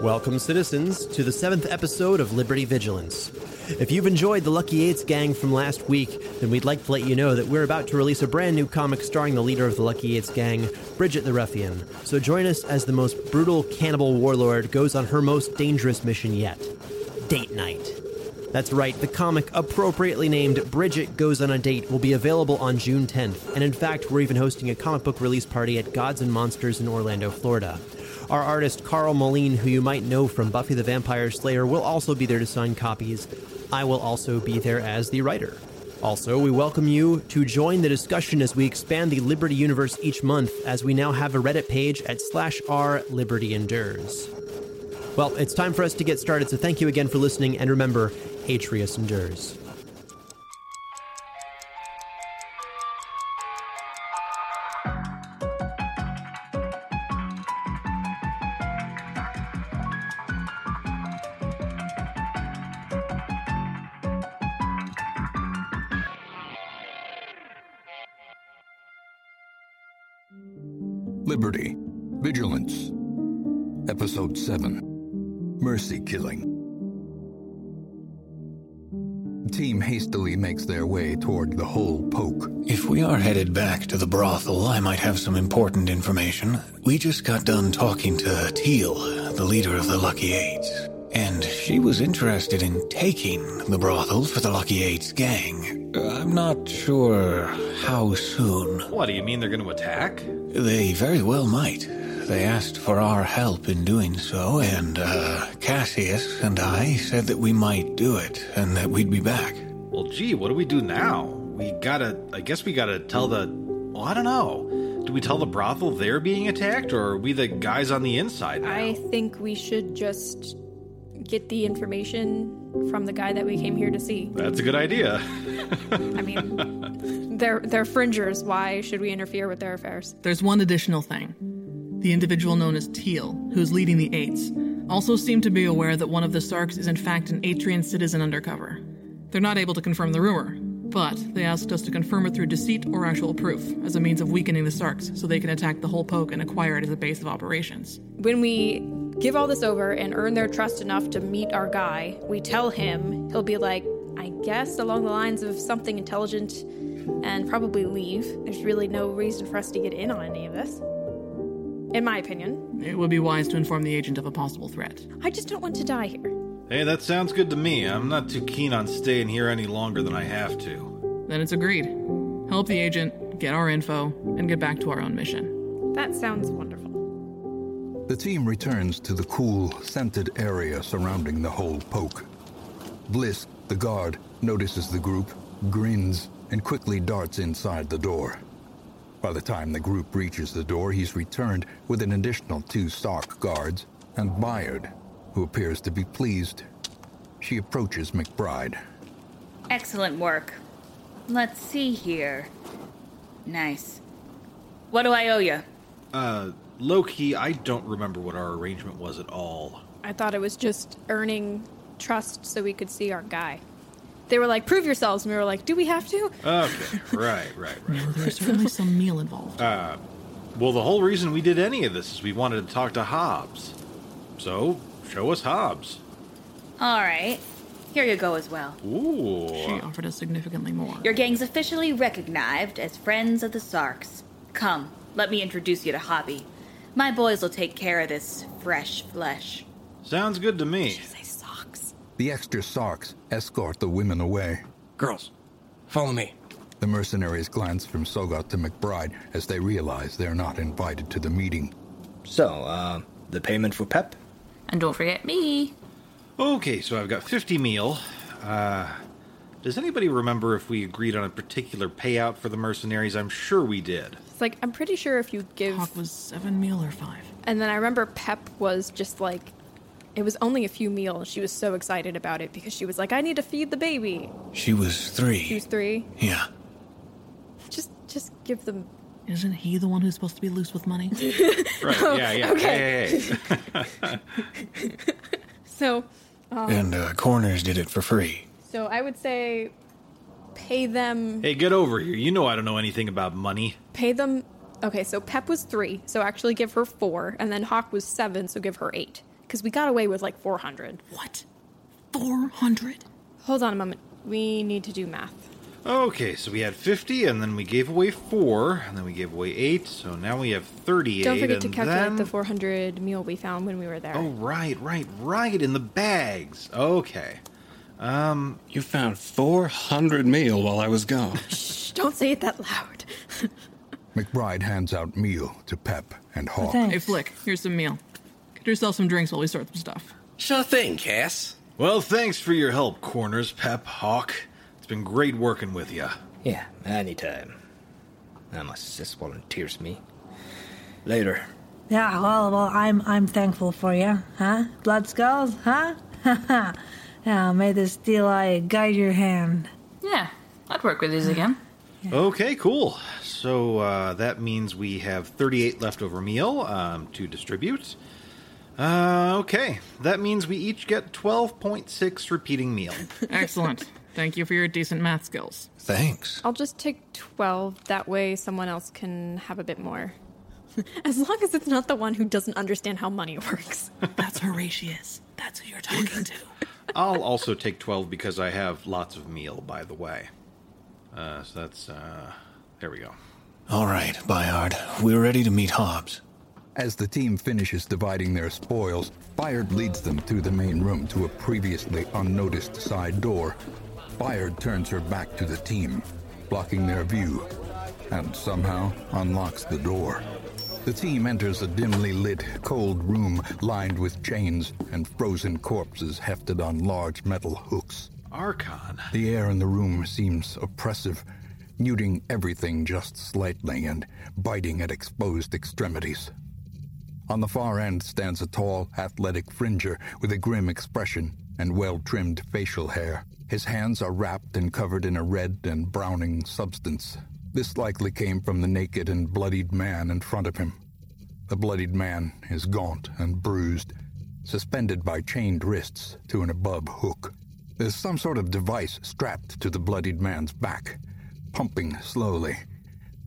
Welcome, citizens, to the seventh episode of Liberty Vigilance. If you've enjoyed the Lucky Eights gang from last week, then we'd like to let you know that we're about to release a brand new comic starring the leader of the Lucky Eights gang, Bridget the Ruffian. So join us as the most brutal cannibal warlord goes on her most dangerous mission yet Date Night. That's right, the comic appropriately named Bridget Goes on a Date will be available on June 10th, and in fact, we're even hosting a comic book release party at Gods and Monsters in Orlando, Florida. Our artist Karl Moline, who you might know from Buffy the Vampire Slayer, will also be there to sign copies. I will also be there as the writer. Also, we welcome you to join the discussion as we expand the Liberty universe each month, as we now have a Reddit page at slash r Liberty Endures. Well, it's time for us to get started, so thank you again for listening, and remember, Atrius endures. Makes their way toward the whole poke. If we are headed back to the brothel, I might have some important information. We just got done talking to Teal, the leader of the Lucky Eights, and she was interested in taking the brothel for the Lucky Eights gang. I'm not sure how soon. What, do you mean they're going to attack? They very well might. They asked for our help in doing so, and uh, Cassius and I said that we might do it and that we'd be back. Well, gee, what do we do now? We gotta, I guess we gotta tell the, well, I don't know. Do we tell the brothel they're being attacked, or are we the guys on the inside now? I think we should just get the information from the guy that we came here to see. That's a good idea. I mean, they're they're fringers. Why should we interfere with their affairs? There's one additional thing. The individual known as Teal, who's leading the Eights, also seemed to be aware that one of the Sarks is in fact an Atrian citizen undercover. They're not able to confirm the rumor, but they asked us to confirm it through deceit or actual proof as a means of weakening the Sarks so they can attack the whole poke and acquire it as a base of operations. When we give all this over and earn their trust enough to meet our guy, we tell him, he'll be like, I guess along the lines of something intelligent and probably leave. There's really no reason for us to get in on any of this. In my opinion. It would be wise to inform the agent of a possible threat. I just don't want to die here. Hey, that sounds good to me. I'm not too keen on staying here any longer than I have to. Then it's agreed. Help the agent, get our info, and get back to our own mission. That sounds wonderful. The team returns to the cool, scented area surrounding the whole poke. Bliss, the guard, notices the group, grins, and quickly darts inside the door. By the time the group reaches the door, he's returned with an additional two Sark guards and Byard, who appears to be pleased. She approaches McBride. Excellent work. Let's see here. Nice. What do I owe you? Uh, low key, I don't remember what our arrangement was at all. I thought it was just earning trust so we could see our guy. They were like, prove yourselves. And we were like, do we have to? Okay, right, right, right. There's certainly some meal involved. Uh, well, the whole reason we did any of this is we wanted to talk to Hobbes. So, show us Hobbes. All right. Here you go as well. Ooh. She offered us significantly more. Your gang's officially recognized as Friends of the Sarks. Come, let me introduce you to Hobby. My boys will take care of this fresh flesh. Sounds good to me. Say socks. The extra Sarks escort the women away. Girls, follow me. The mercenaries glance from Tsogot to McBride as they realize they're not invited to the meeting. So, uh, the payment for Pep? And don't forget me. Okay, so I've got 50 meal. Uh, does anybody remember if we agreed on a particular payout for the mercenaries? I'm sure we did. It's like, I'm pretty sure if you give. Hauk was seven meal or five. And then I remember Pep was just like, it was only a few meals. She was so excited about it because she was like, I need to feed the baby. She was three. She was three. Yeah. Just, just give them. Isn't he the one who's supposed to be loose with money? Right, yeah, yeah. okay. Hey, hey, hey. So, And uh, Corners did it for free. so I would say, pay them. hey, get over here. You know I don't know anything about money. Pay them. Okay, so Pep was three, so actually give her four, and then Hauk was seven, so give her eight. because we got away with like 400. What? 400? Hold on a moment. We need to do math. Okay, so we had 50, and then we gave away 4, and then we gave away 8, so now we have 38. Don't forget to and calculate then... the 400 meal we found when we were there. Oh, right, right, right, in the bags. Okay. Um, You found 400 meal while I was gone. Shh, don't say it that loud. McBride hands out meal to Pep and Hauk. Hey, Flik, here's some meal. Get yourself some drinks while we sort some stuff. Sure thing, Cass. well, thanks for your help, Corners, Pep, Hauk. It's been great working with you. Yeah, anytime. Unless sis volunteers me. Later. Yeah, well, well, I'm I'm thankful for you, huh? Blood skulls, huh? yeah, may the steel eye guide your hand. Yeah, I'd work with these again. Okay, cool. So uh, that means we have 38 leftover meal um, to distribute. Uh, okay, that means we each get 12.6 repeating meal. Excellent. Thank you for your decent math skills. Thanks. I'll just take 12. That way someone else can have a bit more. As long as it's not the one who doesn't understand how money works. That's Horatius. That's who you're talking to. I'll also take 12 because I have lots of meal, by the way. Uh, so that's, uh, there we go. All right, Byard. We're ready to meet Hobbes. As the team finishes dividing their spoils, Byard leads them through the main room to a previously unnoticed side door. Byard turns her back to the team, blocking their view, and somehow unlocks the door. The team enters a dimly lit, cold room lined with chains and frozen corpses hefted on large metal hooks. Archon. The air in the room seems oppressive, muting everything just slightly and biting at exposed extremities. On the far end stands a tall, athletic fringer with a grim expression and well trimmed facial hair. His hands are wrapped and covered in a red and browning substance. This likely came from the naked and bloodied man in front of him. The bloodied man is gaunt and bruised, suspended by chained wrists to an above hook. There's some sort of device strapped to the bloodied man's back, pumping slowly,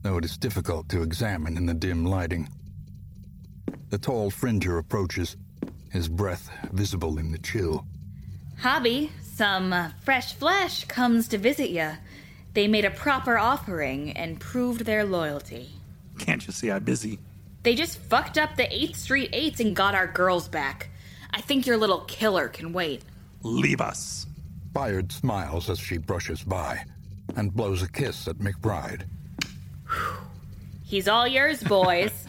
though it is difficult to examine in the dim lighting. The tall fringer approaches, his breath visible in the chill. Hobby, some fresh flesh comes to visit ya. They made a proper offering and proved their loyalty. Can't you see I'm busy? They just fucked up the 8th Street 8s and got our girls back. I think your little killer can wait. Leave us. Byard smiles as she brushes by and blows a kiss at McBride. He's all yours, boys.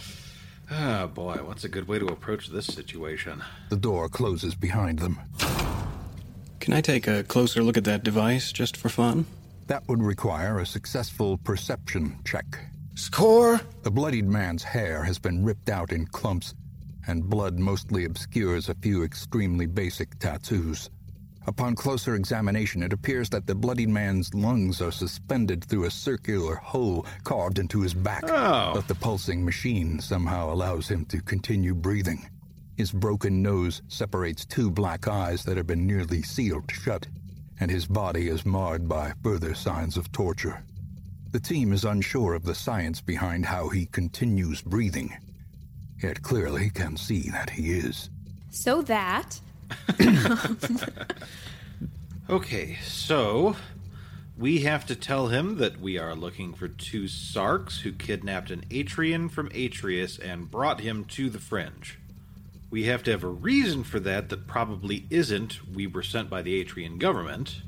Ah, boy, what's a good way to approach this situation? The door closes behind them. Can I take a closer look at that device just for fun? That would require a successful perception check. Score! The bloodied man's hair has been ripped out in clumps, and blood mostly obscures a few extremely basic tattoos. Upon closer examination, it appears that the bloodied man's lungs are suspended through a circular hole carved into his back, Oh. but the pulsing machine somehow allows him to continue breathing. His broken nose separates two black eyes that have been nearly sealed shut, and his body is marred by further signs of torture. The team is unsure of the science behind how he continues breathing, yet clearly can see that he is. So that. Okay, so we have to tell him that we are looking for two Sarks who kidnapped an Atrian from Atrius and brought him to the Fringe. We have to have a reason for that that probably isn't we were sent by the Atrian government,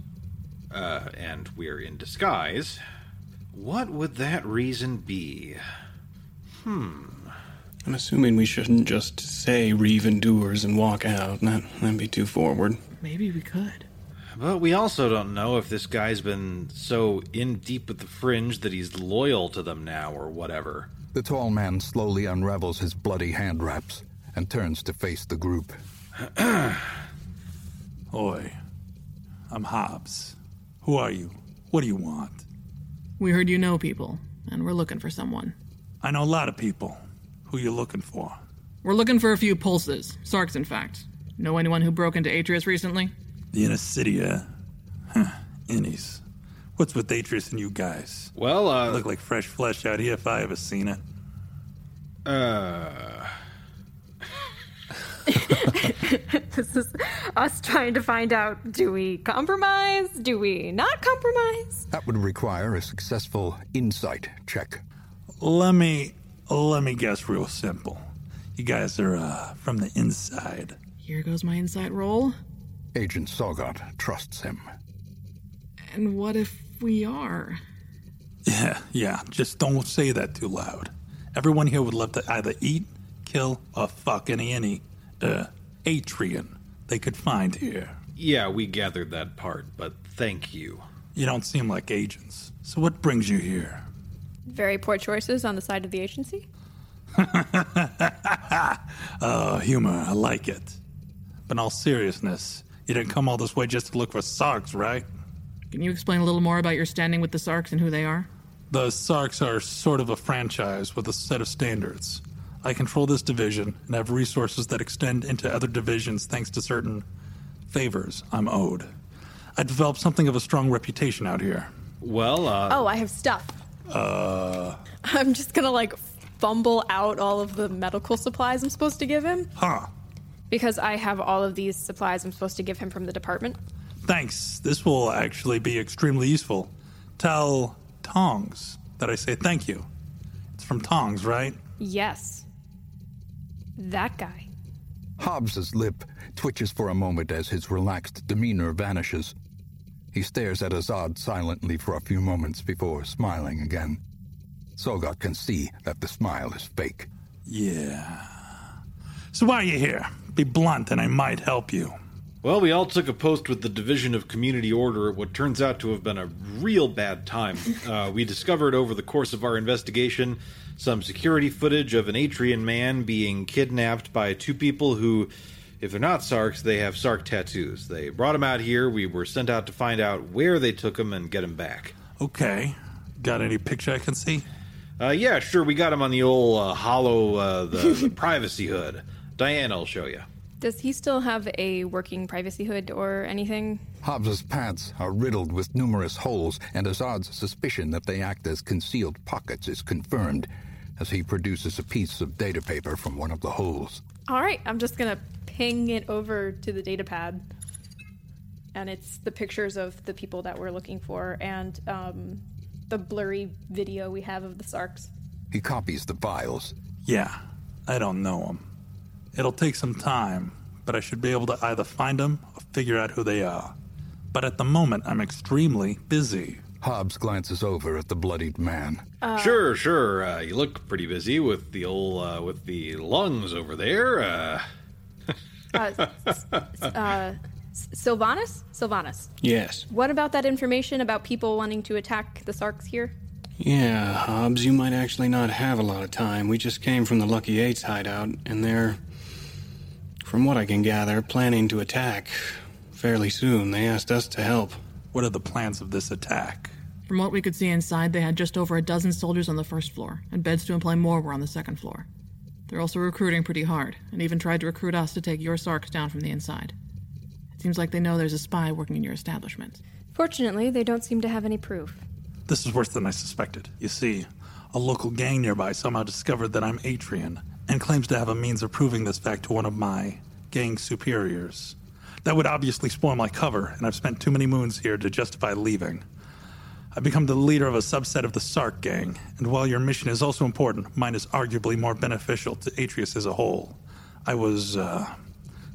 uh, and we're in disguise. What would that reason be? Hmm. I'm assuming we shouldn't just say Reeve endures and walk out. That, that'd be too forward. Maybe we could. But we also don't know if this guy's been so in deep with the Fringe that he's loyal to them now or whatever. The tall man slowly unravels his bloody hand wraps and turns to face the group. Oi. I'm Hobbes. Who are you? What do you want? We heard you know people, and we're looking for someone. I know a lot of people. Who you looking for? We're looking for a few pulses. Sarks, in fact. Know anyone who broke into Atrius recently? The inner city, eh? Huh. Innies. What's with Atrius and you guys? Well, uh. Look like fresh flesh out here if I ever seen it. Uh. This is us trying to find out do we compromise? Do we not compromise? That would require a successful insight check. Let me let me guess real simple. You guys are uh, from the inside. Here goes my insight roll. Agent Tsogot trusts him. And what if we are? Yeah, yeah. Just don't say that too loud. Everyone here would love to either eat, kill, or fuck any any uh Atrian they could find here. Yeah, we gathered that part, but thank you. You don't seem like agents. So what brings you here? Very poor choices on the side of the agency. Oh, humor, I like it. But in all seriousness, you didn't come all this way just to look for Sarks, right? Can you explain a little more about your standing with the Sarks and who they are? The Sarks are sort of a franchise with a set of standards. I control this division and have resources that extend into other divisions thanks to certain favors I'm owed. I developed something of a strong reputation out here. Well, uh. Oh, I have stuff. Uh. I'm just gonna like fumble out all of the medical supplies I'm supposed to give him Huh. because I have all of these supplies I'm supposed to give him from the department. Thanks. This will actually be extremely useful. Tell Tongs that I say thank you. It's from Tongs, right? Yes. That guy. Hobbes's lip twitches for a moment as his relaxed demeanor vanishes. He stares at Azad silently for a few moments before smiling again. Tsogot can see that the smile is fake. Yeah. So why are you here? Be blunt and I might help you. Well, we all took a post with the Division of Community Order at what turns out to have been a real bad time. Uh, we discovered over the course of our investigation some security footage of an Atrian man being kidnapped by two people who, if they're not Sarks, they have Sark tattoos. They brought him out here. We were sent out to find out where they took him and get him back. Okay. Got any picture I can see? Uh, yeah, sure. We got him on the old uh, hollow, uh, the, the privacy hood. Diana will show you. Does he still have a working privacy hood or anything? Hobbes's pants are riddled with numerous holes, and Azad's suspicion that they act as concealed pockets is confirmed as he produces a piece of data paper from one of the holes. All right, I'm just gonna ping it over to the data pad, and it's the pictures of the people that we're looking for and um, the blurry video we have of the Sarks. He copies the files. Yeah, I don't know them. It'll take some time, but I should be able to either find them or figure out who they are. But at the moment, I'm extremely busy. Hobbes glances over at the bloodied man. sure, sure. Uh, you look pretty busy with the old uh, with the lungs over there. Uh, Uh, s- s- uh, Sylvanus? Sylvanus. Yes. What about that information about people wanting to attack the Sarks here? Yeah, Hobbes, you might actually not have a lot of time. We just came from the Lucky Eight's hideout, and they're, from what I can gather, planning to attack fairly soon. They asked us to help. What are the plans of this attack? From what we could see inside, they had just over a dozen soldiers on the first floor, and beds to employ more were on the second floor. They're also recruiting pretty hard, and even tried to recruit us to take your Sarks down from the inside. It seems like they know there's a spy working in your establishment. Fortunately, they don't seem to have any proof. This is worse than I suspected. You see, a local gang nearby somehow discovered that I'm Atrian and claims to have a means of proving this fact to one of my gang superiors. That would obviously spoil my cover, and I've spent too many moons here to justify leaving. I've become the leader of a subset of the Sark gang, and while your mission is also important, mine is arguably more beneficial to Atrius as a whole. I was, uh,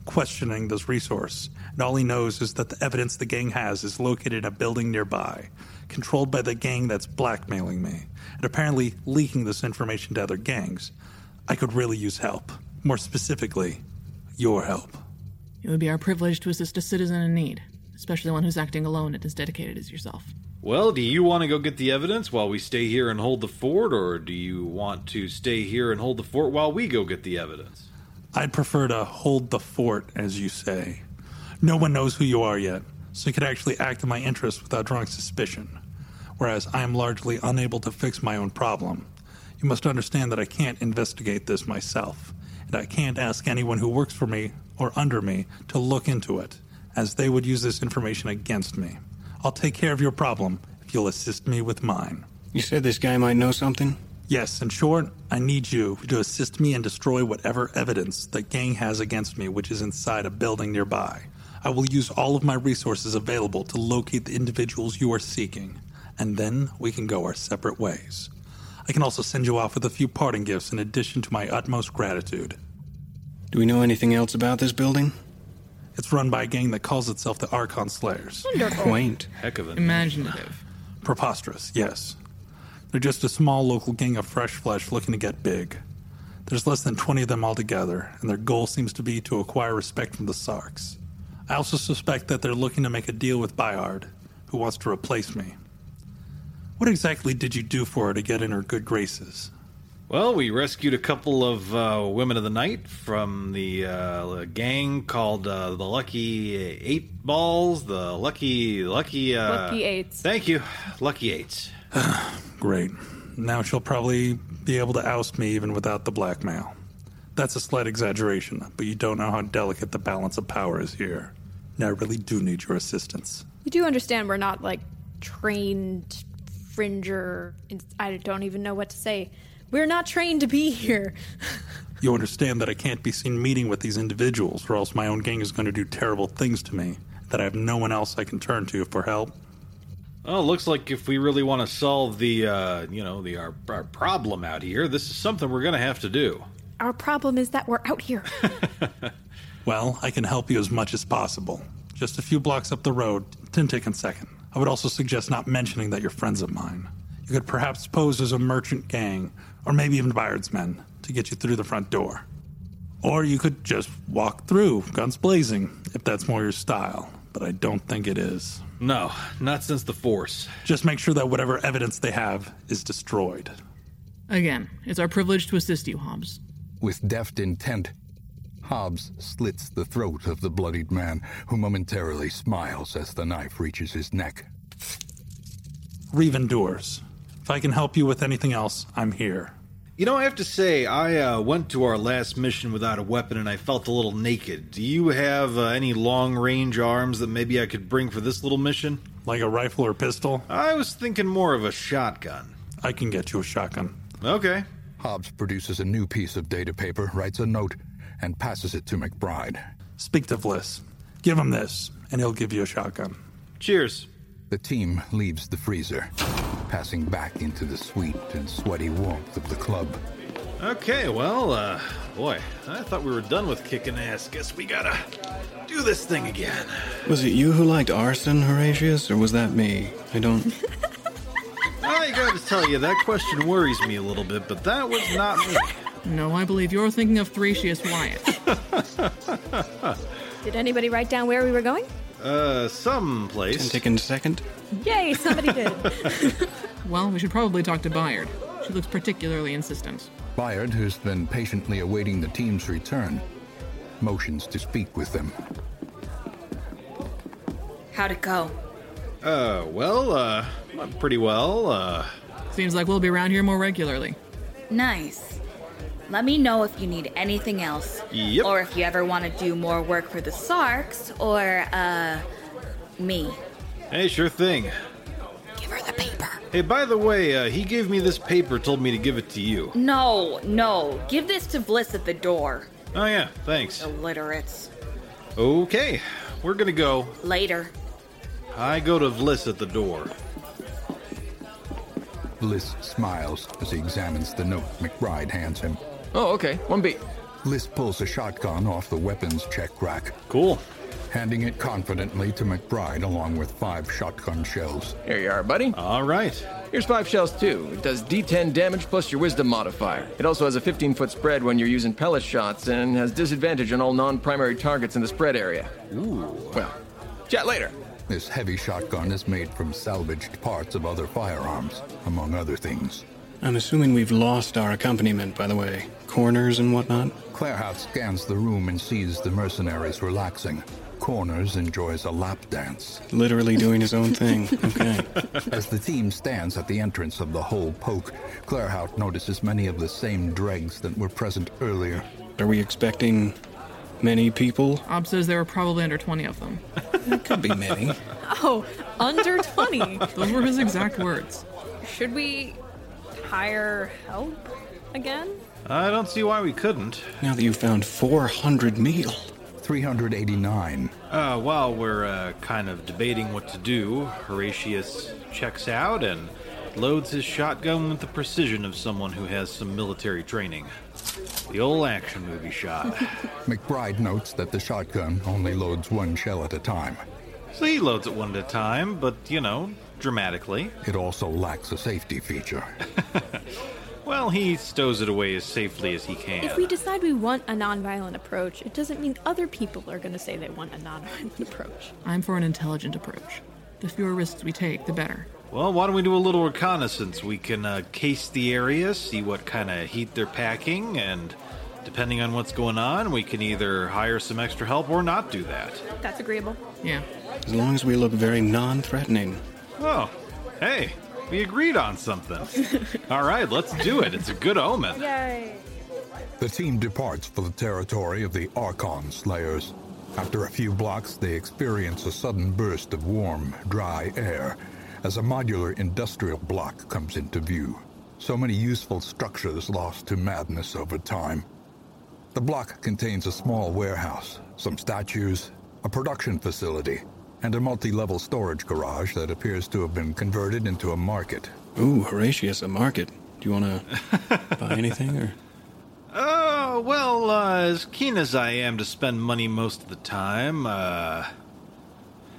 questioning this resource, and all he knows is that the evidence the gang has is located in a building nearby, controlled by the gang that's blackmailing me, and apparently leaking this information to other gangs. I could really use help. More specifically, your help. It would be our privilege to assist a citizen in need, especially one who's acting alone and as dedicated as yourself. well, do you want to go get the evidence while we stay here and hold the fort, or do you want to stay here and hold the fort while we go get the evidence? I'd prefer to hold the fort, as you say. No one knows who you are yet, so you could actually act in my interest without drawing suspicion. Whereas I am largely unable to fix my own problem. You must understand that I can't investigate this myself, and I can't ask anyone who works for me or under me to look into it, as they would use this information against me. I'll take care of your problem if you'll assist me with mine. You said this guy might know something? Yes, in short, I need you to assist me and destroy whatever evidence the gang has against me, which is inside a building nearby. I will use all of my resources available to locate the individuals you are seeking, and then we can go our separate ways. I can also send you off with a few parting gifts in addition to my utmost gratitude. Do we know anything else about this building? It's run by a gang that calls itself the Archon Slayers. Wonderful. Quaint. Heck of a Imaginative. Preposterous, yes. They're just a small local gang of fresh flesh looking to get big. There's less than 20 of them altogether, and their goal seems to be to acquire respect from the Sarks. I also suspect that they're looking to make a deal with Byard, who wants to replace me. What exactly did you do for her to get in her good graces? Well, we rescued a couple of uh, women of the night from the uh, gang called uh, the Lucky Eight Balls. The Lucky Lucky uh, Lucky Eights. Thank you, Lucky Eights. Great. Now she'll probably be able to oust me even without the blackmail. That's a slight exaggeration, but you don't know how delicate the balance of power is here. Now I really do need your assistance. You do understand we're not like trained fringer. I don't even know what to say. We're not trained to be here. You understand that I can't be seen meeting with these individuals, or else my own gang is going to do terrible things to me, that I have no one else I can turn to for help. Well, it looks like if we really want to solve the, uh, you know, the our, our problem out here, this is something we're going to have to do. Our problem is that we're out here. Well, I can help you as much as possible. Just a few blocks up the road, Tintic second. I would also suggest not mentioning that you're friends of mine. You could perhaps pose as a merchant gang, or maybe even Byard's men, to get you through the front door. Or you could just walk through, guns blazing, if that's more your style. But I don't think it is. No, not since the Force. Just make sure that whatever evidence they have is destroyed. Again, it's our privilege to assist you, Hobbes. With deft intent, Hobbes slits the throat of the bloodied man, who momentarily smiles as the knife reaches his neck. Reeve endures. If I can help you with anything else, I'm here. You know, I have to say, I uh, went to our last mission without a weapon and I felt a little naked. Do you have uh, any long range arms that maybe I could bring for this little mission? Like a rifle or pistol? I was thinking more of a shotgun. I can get you a shotgun. Okay. Hobbes produces a new piece of data paper, writes a note, and passes it to McBride. Speak to Vliss. Give him this, and he'll give you a shotgun. Cheers. The team leaves the freezer, passing back into the sweet and sweaty warmth of the club. Okay, well, uh, boy, I thought we were done with kicking ass. Guess we gotta do this thing again. Was it you who liked arson, Horatius, or was that me? I don't. I gotta tell you, that question worries me a little bit, but that was not me. No, I believe you're thinking of Thracius Wyatt. Did anybody write down where we were going? Uh, someplace. Taken second? Yay, somebody did. well, we should probably talk to Byard. She looks particularly insistent. Byard, who's been patiently awaiting the team's return, motions to speak with them. How'd it go? Uh, well, uh, pretty well. Uh, Seems like we'll be around here more regularly. Nice. Let me know if you need anything else. Yep. Or if you ever want to do more work for the Sarks or, uh, me. hey, sure thing. Give her the paper. Hey, by the way, uh, he gave me this paper, told me to give it to you. No, no. Give this to Bliss at the door. Oh, yeah, thanks. Illiterates. Okay, we're gonna go. Later. I go to Vliss at the door. Bliss smiles as he examines the note McBride hands him. Oh, okay. One beat. Bliss pulls a shotgun off the weapons check rack. Cool. Handing it confidently to McBride along with five shotgun shells. Here you are, buddy. All right. Here's five shells, too. It does D10 damage plus your wisdom modifier. It also has a 15 foot spread when you're using pellet shots and has disadvantage on all non primary targets in the spread area. Ooh. Well, chat later. This heavy shotgun is made from salvaged parts of other firearms, among other things. I'm assuming we've lost our accompaniment, by the way. Corners and whatnot? Claerhaut scans the room and sees the mercenaries relaxing. Corners enjoys a lap dance. Literally doing his own thing. Okay. As the team stands at the entrance of the whole poke, Claerhaut notices many of the same dregs that were present earlier. Are we expecting many people? Ob says there were probably under 20 of them. It could be many. Oh, under 20. Those were his exact words. Should we hire help again? I don't see why we couldn't. Now that you've found 400 meal. 389. Uh, while we're uh, kind of debating what to do, Horatius checks out and loads his shotgun with the precision of someone who has some military training. The old action movie shot. McBride notes that the shotgun only loads one shell at a time. So he loads it one at a time, but, you know, dramatically. It also lacks a safety feature. Well, he stows it away as safely as he can. If we decide we want a nonviolent approach, it doesn't mean other people are going to say they want a nonviolent approach. I'm for an intelligent approach. The fewer risks we take, the better. Well, why don't we do a little reconnaissance? We can uh, case the area, see what kind of heat they're packing, and depending on what's going on, we can either hire some extra help or not do that. That's agreeable. Yeah. As long as we look very non threatening. Oh, hey, we agreed on something. All right, let's do it. It's a good omen. Yay! The team departs for the territory of the Archon Slayers. After a few blocks, they experience a sudden burst of warm, dry air as a modular industrial block comes into view. So many useful structures lost to madness over time. The block contains a small warehouse, some statues, a production facility, and a multi level storage garage that appears to have been converted into a market. Ooh, Horatius, a market. Do you want to buy anything or? Oh, well, uh, as keen as I am to spend money most of the time, uh.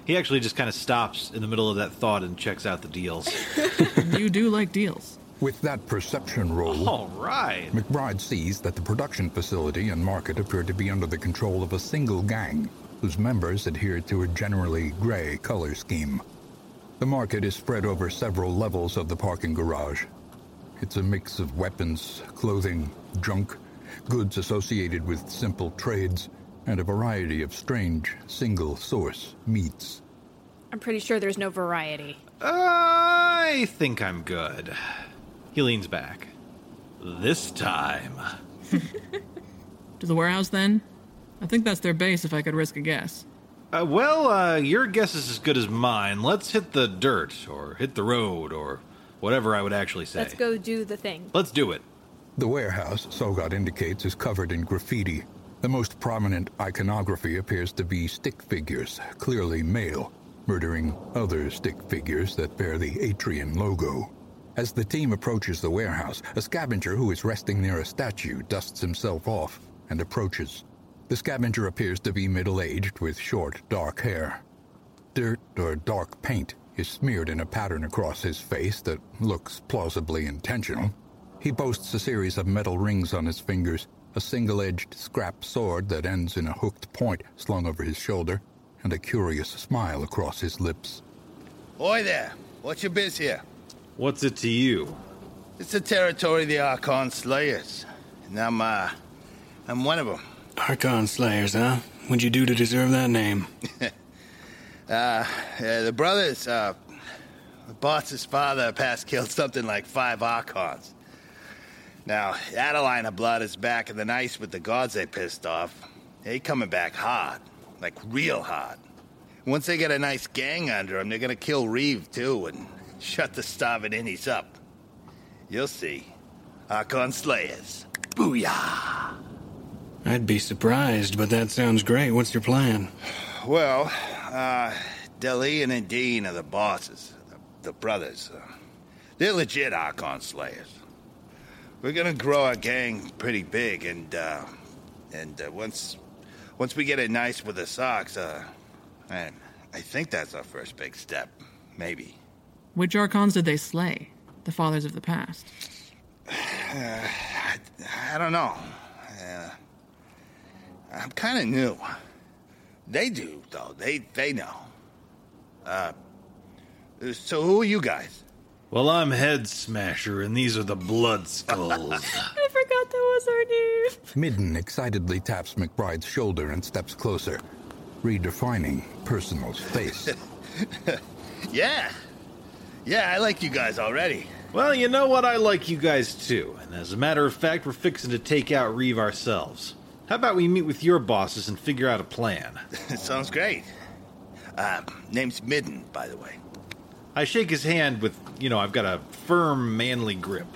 He actually just kind of stops in the middle of that thought and checks out the deals. you do like deals. With that perception roll, All right. McBride sees that the production facility and market appear to be under the control of a single gang, whose members adhere to a generally gray color scheme. The market is spread over several levels of the parking garage. It's a mix of weapons, clothing, junk, goods associated with simple trades, and a variety of strange, single source meats. I'm pretty sure there's no variety. I think I'm good. He leans back. This time. To the warehouse then? I think that's their base if I could risk a guess. Uh, well, uh, your guess is as good as mine. Let's hit the dirt, or hit the road, or whatever I would actually say. Let's go do the thing. Let's do it. The warehouse, Tsogot indicates, is covered in graffiti. The most prominent iconography appears to be stick figures, clearly male, murdering other stick figures that bear the Atrian logo. As the team approaches the warehouse, a scavenger who is resting near a statue dusts himself off and approaches. The scavenger appears to be middle aged with short, dark hair. Dirt or dark paint is smeared in a pattern across his face that looks plausibly intentional. He boasts a series of metal rings on his fingers, a single edged scrap sword that ends in a hooked point slung over his shoulder, and a curious smile across his lips. Oi there! What's your biz here? What's it to you? It's the territory of the Archon Slayers. And I'm, uh, I'm one of them. Archon Slayers, huh? What'd you do to deserve that name? Uh, uh, the brothers, uh, the boss's father past killed something like five Archons. Now, that line of blood is back in the ice with the gods they pissed off. They coming back hard. Like real hard. Once they get a nice gang under them, they're gonna kill Reeve, too, and shut the starving innies up. You'll see. Archon Slayers. Booyah! I'd be surprised, but that sounds great. What's your plan? Well, uh, Dillian and Dean are the bosses, the, the brothers. Uh, they're legit Archon Slayers. We're gonna grow our gang pretty big, and uh, and uh, once once we get it nice with the socks, uh, man, I think that's our first big step. Maybe. Which Archons did they slay? The fathers of the past. Uh, I, I don't know. I'm kind of new. They do, though. They they know. Uh, so who are you guys? Well, I'm Head Smasher, and these are the Blood Skulls. I forgot that was our name. Midden excitedly taps McBride's shoulder and steps closer, redefining personal space. yeah. Yeah, I like you guys already. well, you know what? I like you guys too. And as a matter of fact, we're fixing to take out Reeve ourselves. How about we meet with your bosses and figure out a plan? Sounds great. Uh, name's Midden, by the way. I shake his hand with, you know, I've got a firm, manly grip.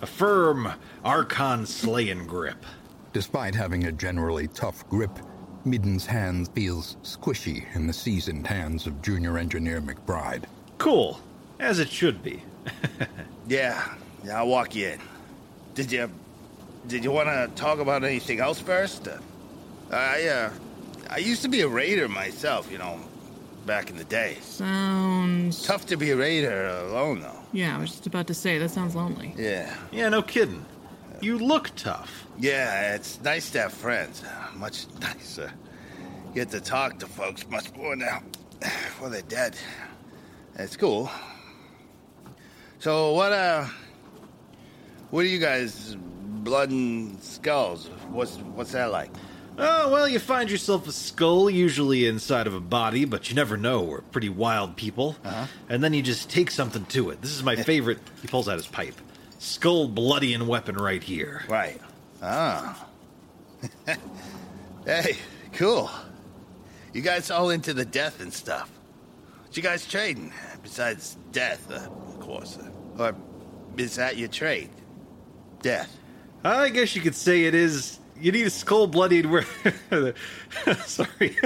A firm Archon slaying grip. Despite having a generally tough grip, Midden's hand feels squishy in the seasoned hands of junior engineer McBride. Cool. As it should be. Yeah, yeah, I'll walk you in. Did you, did you want to talk about anything else first? Uh, I, uh, I used to be a raider myself, you know, back in the day. Sounds. Tough to be a raider alone, though. Yeah, I was just about to say, that sounds lonely. Yeah. Yeah, no kidding. You look tough. Yeah, it's nice to have friends. Much nicer. Get to talk to folks much more now. Well, they're dead. It's cool. So, what, uh. What are you guys. Blood and skulls? What's, what's that like? Oh, well, you find yourself a skull, usually inside of a body, but you never know. We're pretty wild people. Uh-huh. And then you just take something to it. This is my favorite. he pulls out his pipe. Skull, bloody, and weapon right here. Right. Ah. hey, cool. You guys all into the death and stuff. What you guys trading? Besides death, uh, of course. Uh, or is that your trade? Death. I guess you could say it is. You need a skull bloodied where. Sorry.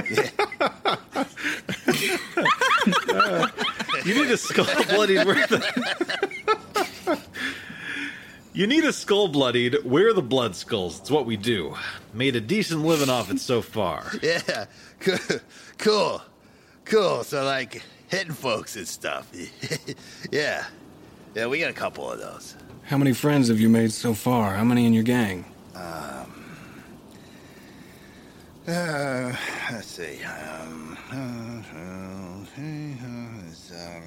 Uh, you need a skull bloodied where the. you need a skull bloodied where the blood skulls. It's what we do. Made a decent living off it so far. Yeah. Cool. Cool. So, like, hitting folks and stuff. yeah. Yeah, we got a couple of those. How many friends have you made so far? How many in your gang? Um. Uh, let's see. Um. It's, um.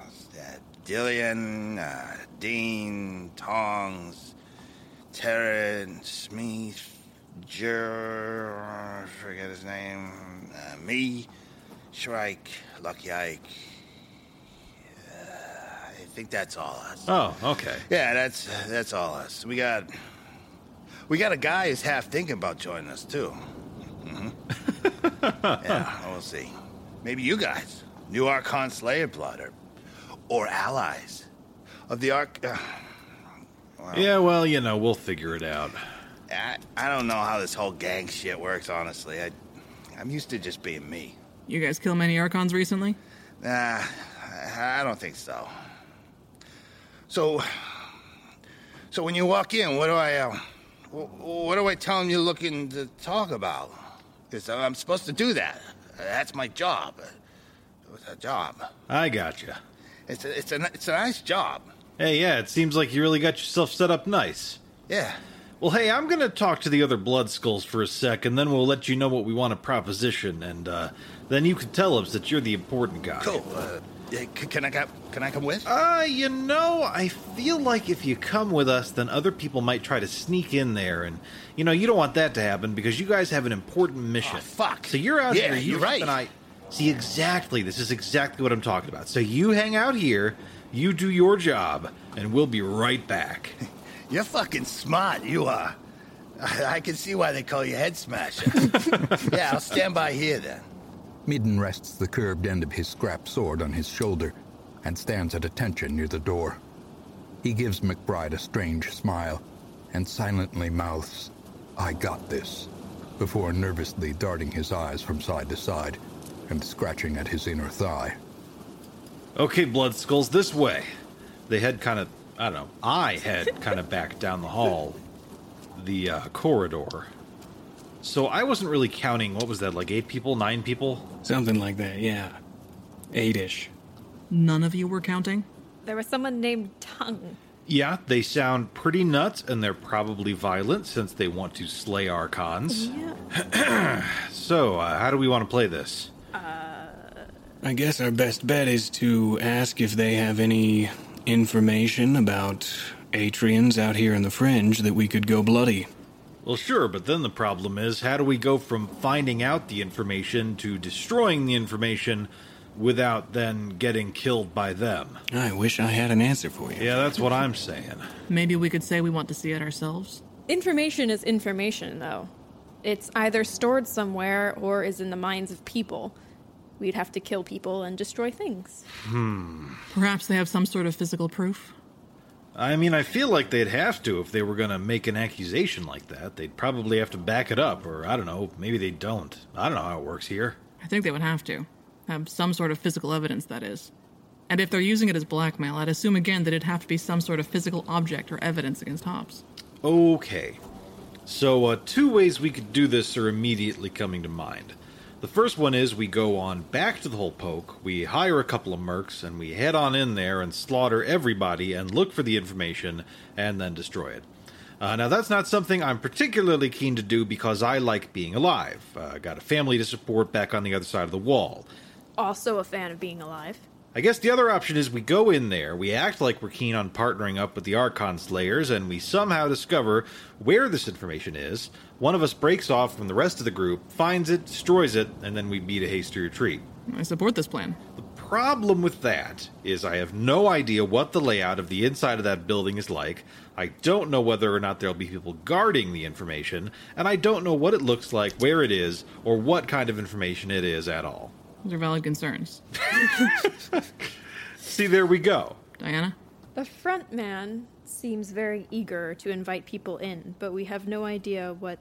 What's that? Dillian, uh, Dean, Tongs, Terran, Smith, Jur, I forget his name, uh, me, Shrike, Lucky Ike. I think that's all us. Oh, okay. Yeah, that's that's all us. We got we got a guy who's half thinking about joining us too. hmm yeah, we'll see. Maybe you guys, new Archon Slayer blood, or or allies of the Arch. Uh, Yeah, well, you know, we'll figure it out. I, I don't know how this whole gang shit works. Honestly, I I'm used to just being me. You guys kill many Archons recently? Nah, I I don't think so. So, so when you walk in, what do I, uh, what do I tell them you're looking to talk about? Because I'm supposed to do that. That's my job. It's a job. I gotcha. It's a, it's a, it's a nice job. Hey, yeah, it seems like you really got yourself set up nice. Yeah. Well, hey, I'm going to talk to the other Blood Skulls for a sec, and then we'll let you know what we want to proposition, and uh, then you can tell us that you're the important guy. Cool. Uh, can I come? Can I come with? Uh, you know, I feel like if you come with us, then other people might try to sneak in there, and you know, you don't want that to happen because you guys have an important mission. fuck. So you're out Yeah, here. You you're right. And I see exactly. This is exactly what I'm talking about. So you hang out here, you do your job, and we'll be right back. You're fucking smart. You are. I, I can see why they call you Head Smasher. yeah, I'll stand by here then. Midden rests the curved end of his scrap sword on his shoulder and stands at attention near the door. He gives McBride a strange smile and silently mouths, I got this, before nervously darting his eyes from side to side and scratching at his inner thigh. Okay, Blood Skulls, this way. They head kind of, I don't know, I head kind of back down the hall, the uh, corridor. So I wasn't really counting, what was that, like eight people, nine people? Something like that, yeah. Eight-ish. None of you were counting? There was someone named Tongue. Yeah, they sound pretty nuts, and they're probably violent since they want to slay Archons. Yeah. So, uh, how do we want to play this? Uh... I guess our best bet is to ask if they have any information about Atrians out here in the fringe that we could go bloody. Well, sure, but then the problem is how do we go from finding out the information to destroying the information without then getting killed by them? I wish I had an answer for you. Yeah, that's what I'm saying. Maybe we could say we want to see it ourselves. Information is information, though. It's either stored somewhere or is in the minds of people. We'd have to kill people and destroy things. Hmm. Perhaps they have some sort of physical proof. I mean, I feel like they'd have to if they were going to make an accusation like that. They'd probably have to back it up, or I don't know, maybe they don't. I don't know how it works here. I think they would have to. Have some sort of physical evidence, that is. And if they're using it as blackmail, I'd assume again that it'd have to be some sort of physical object or evidence against Hobbes. Okay. So, uh, two ways we could do this are immediately coming to mind. The first one is we go on back to the whole poke, we hire a couple of mercs, and we head on in there and slaughter everybody and look for the information and then destroy it. Uh, now, that's not something I'm particularly keen to do because I like being alive. Uh, got a family to support back on the other side of the wall. Also a fan of being alive. I guess the other option is we go in there, we act like we're keen on partnering up with the Archon Slayers, and we somehow discover where this information is. One of us breaks off from the rest of the group, finds it, destroys it, and then we beat a hasty retreat. I support this plan. The problem with that is I have no idea what the layout of the inside of that building is like. I don't know whether or not there'll be people guarding the information, and I don't know what it looks like, where it is, or what kind of information it is at all. Those are valid concerns. See, there we go. Diana? The front man seems very eager to invite people in, but we have no idea what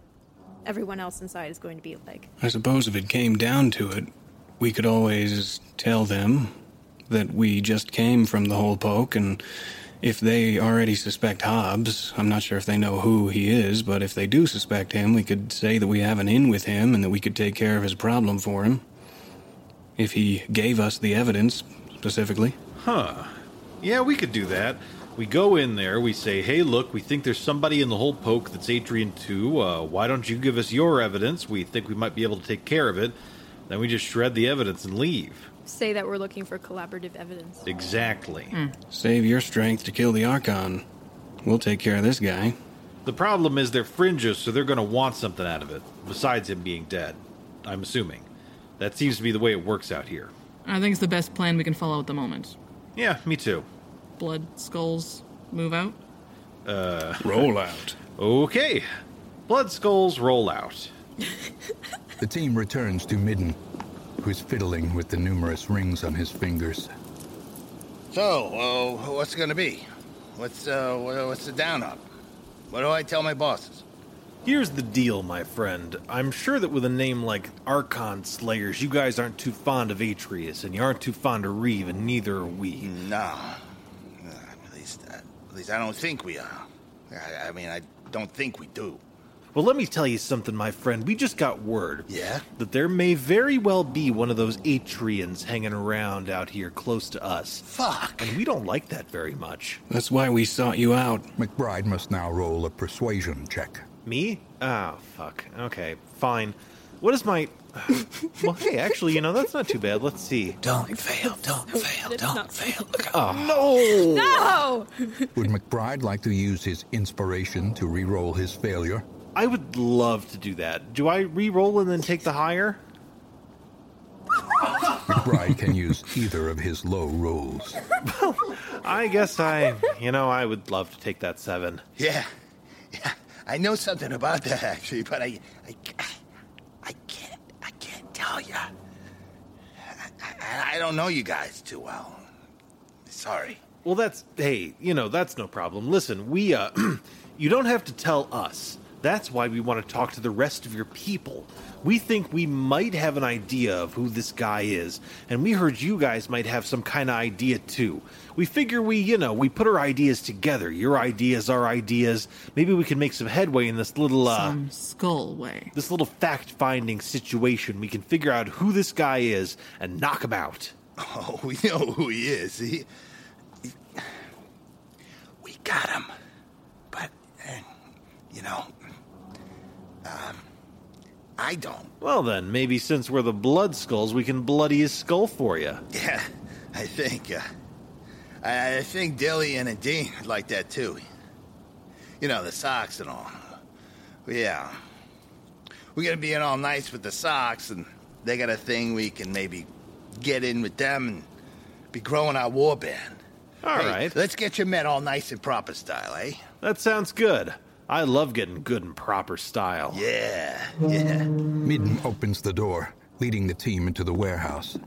everyone else inside is going to be like. I suppose if it came down to it, we could always tell them that we just came from the whole poke, and if they already suspect Hobbes, I'm not sure if they know who he is, but if they do suspect him, we could say that we have an in with him and that we could take care of his problem for him. If he gave us the evidence, specifically. Huh. Yeah, we could do that. We go in there, we say, hey, look, we think there's somebody in the whole poke that's Atrian 2. Uh, why don't you give us your evidence? We think we might be able to take care of it. Then we just shred the evidence and leave. Say that we're looking for collaborative evidence. Exactly. Save your strength to kill the Archon. We'll take care of this guy. The problem is they're fringes, so they're going to want something out of it, besides him being dead. I'm assuming. That seems to be the way it works out here. I think it's the best plan we can follow at the moment. Yeah, me too. Blood, skulls, move out? Uh, roll out. Okay. Blood skulls roll out. The team returns to Midden, who's fiddling with the numerous rings on his fingers. So, uh, what's it gonna be? What's uh, what's the down up? What do I tell my bosses? Here's the deal, my friend. I'm sure that with a name like Archon Slayers, you guys aren't too fond of Atrius, and you aren't too fond of Reeve, and neither are we. No, at least, uh, at least I don't think we are. I, I mean, I don't think we do. Well, let me tell you something, my friend. We just got word. Yeah? That there may very well be one of those Atrians hanging around out here close to us. Fuck. And we don't like that very much. That's why we sought you out. McBride must now roll a persuasion check. Me? Oh, fuck. Okay, fine. What is my. well, hey, actually, you know, that's not too bad. Let's see. Don't fail, don't fail, don't fail. Oh, no! No! Would McBride like to use his inspiration to re-roll his failure? I would love to do that. Do I re roll and then take the higher? McBride can use either of his low rolls. I guess I, you know, I would love to take that seven. Yeah, yeah. I know something about that actually, but I, I, I can't, I can't tell you. I, I don't know you guys too well. Sorry. Well, that's, hey, you know, that's no problem. Listen, we, uh, you don't have to tell us. That's why we want to talk to the rest of your people. We think we might have an idea of who this guy is, and we heard you guys might have some kind of idea too. We figure we, you know, we put our ideas together. Your ideas, our ideas. Maybe we can make some headway in this little, uh, Some skull way. this little fact-finding situation. We can figure out who this guy is and knock him out. Oh, we know who he is. He, he- we got him, but uh, you know, um, I don't. Well, then, maybe since we're the Blood Skulls, we can bloody his skull for you. Yeah, I think. Uh, I, I think Dillian and Dean would like that too. You know, the Sarks and all. Yeah. We're gonna be in all nice with the Sarks, and they got a thing we can maybe get in with them and be growing our war band. All Hey, right. Let's get you met all nice and proper style, eh? That sounds good. I love getting good and proper style. Yeah, yeah. Midden opens the door, leading the team into the warehouse.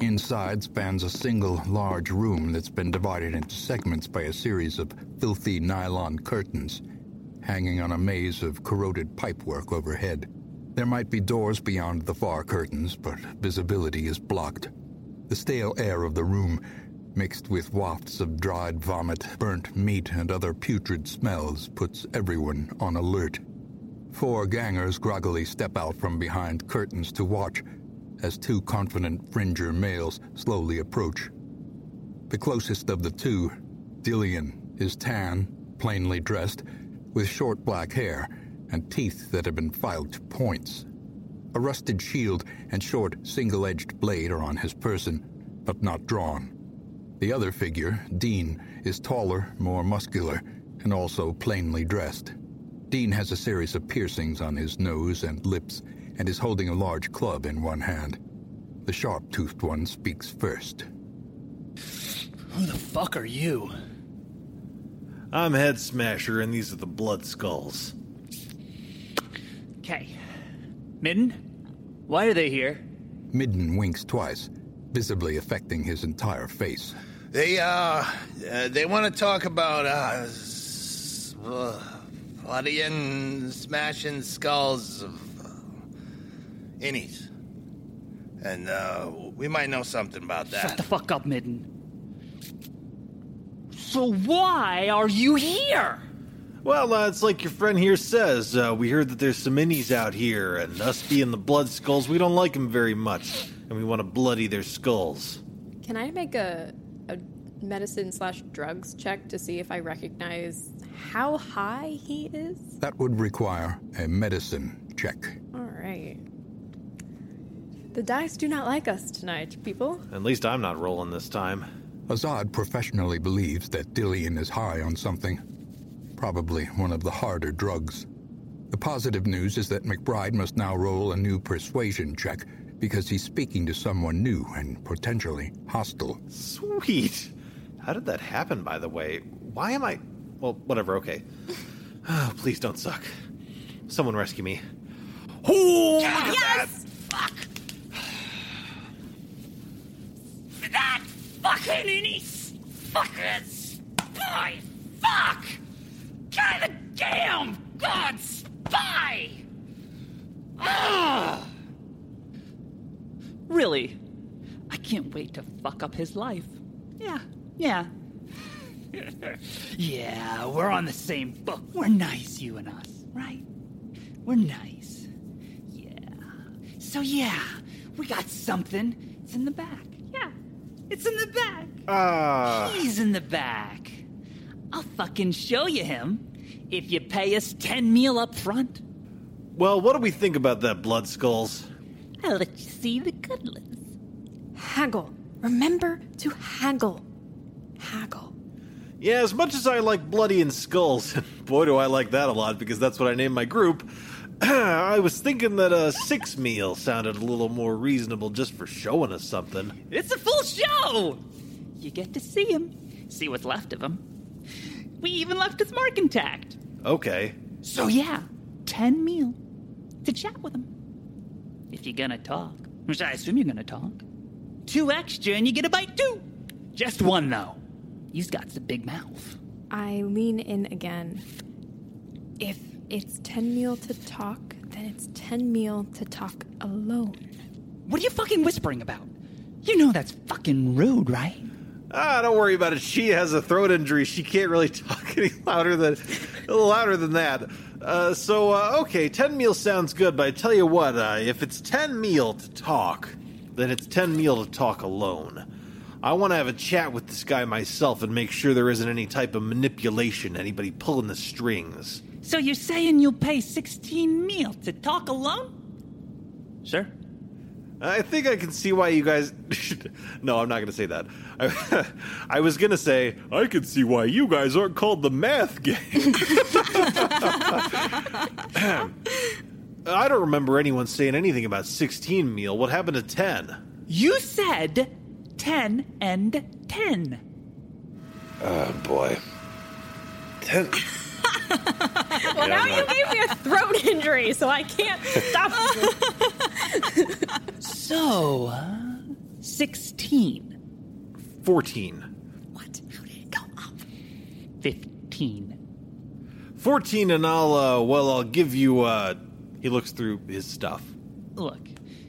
Inside spans a single large room that's been divided into segments by a series of filthy nylon curtains hanging on a maze of corroded pipework overhead. There might be doors beyond the far curtains, but visibility is blocked. The stale air of the room, mixed with wafts of dried vomit, burnt meat, and other putrid smells, puts everyone on alert. Four gangers groggily step out from behind curtains to watch as two confident Fringer males slowly approach. The closest of the two, Dillian, is tan, plainly dressed, with short black hair and teeth that have been filed to points. A rusted shield and short, single edged blade are on his person, but not drawn. The other figure, Dean, is taller, more muscular, and also plainly dressed. Dean has a series of piercings on his nose and lips and is holding a large club in one hand. The sharp toothed one speaks first. Who the fuck are you? I'm Head Smasher, and these are the Blood Skulls. Okay. Midden? Why are they here? Midden winks twice, visibly affecting his entire face. They, uh, uh they want to talk about, uh, s- uh, bloodyin' smashing skulls of uh, innies. And, uh, we might know something about that. Shut the fuck up, Midden. So why are you here? Well, uh, it's like your friend here says. Uh, we heard that there's some innies out here, and us being the Blood Skulls, we don't like them very much, and we want to bloody their skulls. Can I make a, a medicine slash drugs check to see if I recognize how high he is? That would require a medicine check. All right. The dice do not like us tonight, people. At least I'm not rolling this time. Azad professionally believes that Dillian is high on something. Probably one of the harder drugs. The positive news is that McBride must now roll a new persuasion check because he's speaking to someone new and potentially hostile. Sweet. How did that happen, by the way? Why am I. Well, whatever, okay. Oh, please don't suck. Someone rescue me. Oh, yes! Fuck! That fucking innies! Fucking spy! Fuck! God the damn god spy! Ugh! Really? I can't wait to fuck up his life. Yeah, yeah. yeah, we're on the same book. We're nice, you and us, right? We're nice. Yeah. So, yeah, we got something. It's in the back. Yeah, it's in the back. Ah. He's in the back. I'll fucking show you him if you pay us 10 meal up front. Well, what do we think about that, Blood Skulls? I'll let you see the good ones. Haggle. Remember to haggle. Haggle. Yeah, as much as I like Bloody and Skulls, and boy do I like that a lot because that's what I named my group, I was thinking that a six meal sounded a little more reasonable just for showing us something. It's a full show! You get to see him, see what's left of him. We even left his mark intact. Okay. So, yeah, 10 meal to chat with him. If you're gonna talk, which I assume you're gonna talk. Two extra and you get a bite too. Just one, though. He's got the big mouth. I lean in again. If it's 10 meal to talk, then it's 10 meal to talk alone. What are you fucking whispering about? You know that's fucking rude, right? Ah, don't worry about it. She has a throat injury. She can't really talk any louder than louder than that. Uh, so uh, okay, ten meal sounds good, but I tell you what, uh, if it's ten meal to talk, then it's ten meal to talk alone. I want to have a chat with this guy myself and make sure there isn't any type of manipulation, anybody pulling the strings. So you're saying you'll pay 16 meal to talk alone? Sure. I think I can see why you guys. no, I'm not going to say that. I, I was going to say I can see why you guys aren't called the Math Gang. I don't remember anyone saying anything about 16 meal. What happened to 10? You said 10 and 10. Oh boy. 10. Well, now you gave me a throat injury, so I can't stop. So, uh, 16. 14. 15. 14 and I'll, uh, well, I'll give you, uh, he looks through his stuff. Look,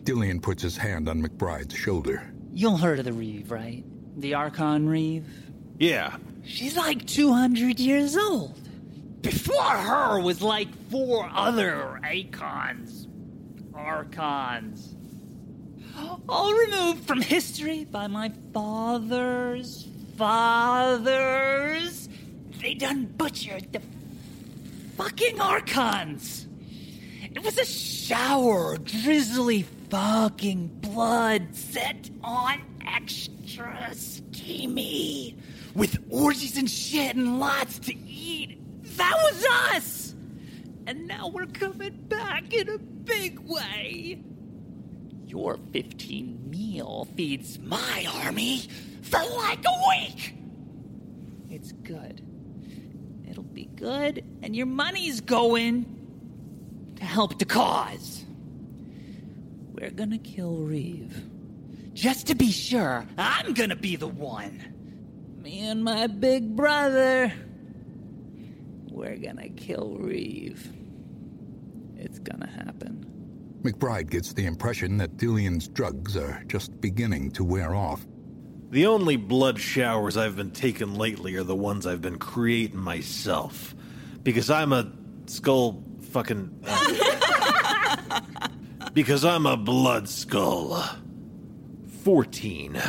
Dillian puts his hand on McBride's shoulder. You'll heard of the Reeve, right? The Archon Reeve? Yeah. She's like 200 years old. Before her was like four other Acons. Archons. All removed from history by my father's fathers. They done butchered the fucking Archons. It was a shower drizzly fucking blood set on extra steamy. With orgies and shit and lots to eat. That was us! And now we're coming back in a big way. Your 15 meal feeds my army for like a week. It's good. It'll be good, and your money's going to help the cause. We're gonna kill Reeve. Just to be sure, I'm gonna be the one. Me and my big brother. We're gonna kill Reeve. It's gonna happen. McBride gets the impression that Dillian's drugs are just beginning to wear off. The only blood showers I've been taking lately are the ones I've been creating myself. Because I'm a skull fucking. uh, because I'm a blood skull. 14.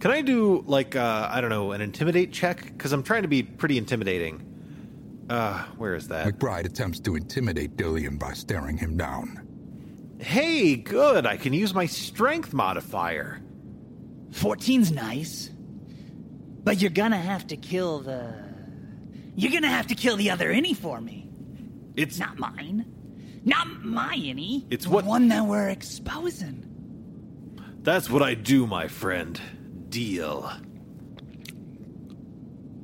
Can I do, like, uh, I don't know, an intimidate check? Because I'm trying to be pretty intimidating. Uh, where is that? McBride attempts to intimidate Dillian by staring him down. Hey, good. I can use my strength modifier. 14's nice. But you're gonna have to kill the. You're gonna have to kill the other innie for me. It's not mine. Not my any. It's the what- one that we're exposing. That's what I do, my friend. Deal.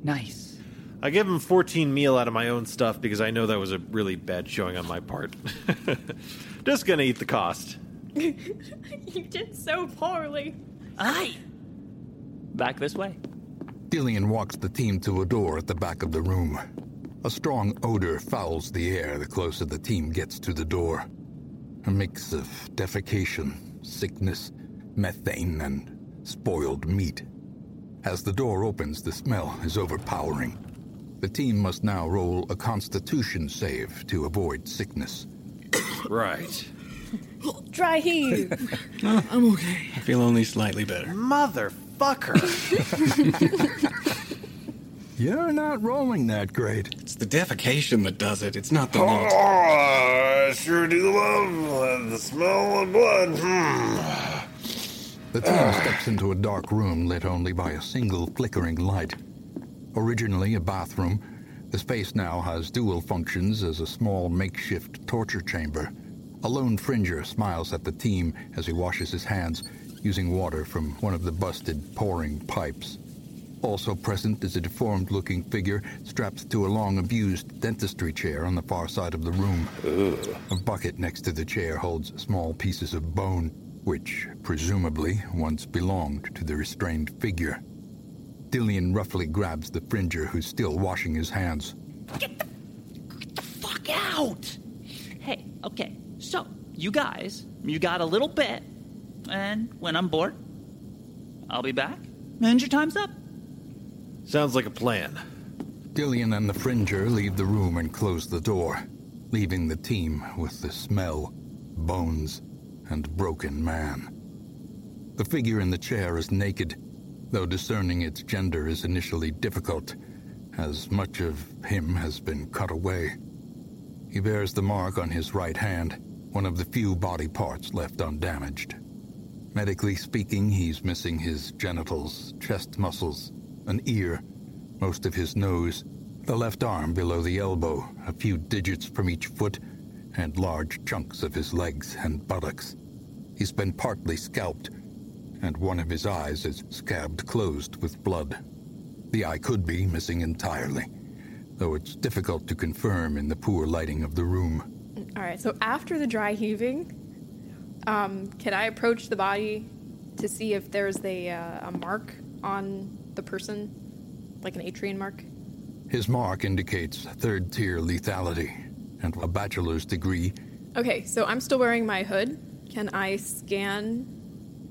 Nice. I give him 14 meal out of my own stuff because I know that was a really bad showing on my part. Just gonna eat the cost. you did so poorly. Aye. Back this way. Dillian walks the team to a door at the back of the room. A strong odor fouls the air the closer the team gets to the door. A mix of defecation, sickness, methane, and spoiled meat. As the door opens, the smell is overpowering. The team must now roll a constitution save to avoid sickness. Right. Dry heave. I'm okay. I feel only slightly better. Motherfucker. You're not rolling that great. It's the defecation that does it. It's not the Oh, malt. I sure do love the smell of blood. Hmm. The team steps into a dark room lit only by a single flickering light. Originally a bathroom, the space now has dual functions as a small makeshift torture chamber. A lone fringer smiles at the team as he washes his hands using water from one of the busted pouring pipes. Also present is a deformed looking figure strapped to a long abused dentistry chair on the far side of the room. A bucket next to the chair holds small pieces of bone, which presumably once belonged to the restrained figure. Dillian roughly grabs the fringer who's still washing his hands. Get the fuck out! Hey, okay, so, you guys, you got a little bit, and when I'm bored, I'll be back, and your time's up. Sounds like a plan. Dillian and the fringer leave the room and close the door, leaving the team with the smell, bones, and broken man. The figure in the chair is naked, though discerning its gender is initially difficult, as much of him has been cut away. He bears the mark on his right hand, one of the few body parts left undamaged. Medically speaking, he's missing his genitals, chest muscles, an ear, most of his nose, the left arm below the elbow, a few digits from each foot, and large chunks of his legs and buttocks. He's been partly scalped, and one of his eyes is scabbed closed with blood. The eye could be missing entirely, though it's difficult to confirm in the poor lighting of the room. All right. So after the dry heaving, um, can I approach the body to see if there's a, uh, a mark on the person, like an Atrian mark. His mark indicates third tier lethality and a bachelor's degree. Okay, so I'm still wearing my hood. Can I scan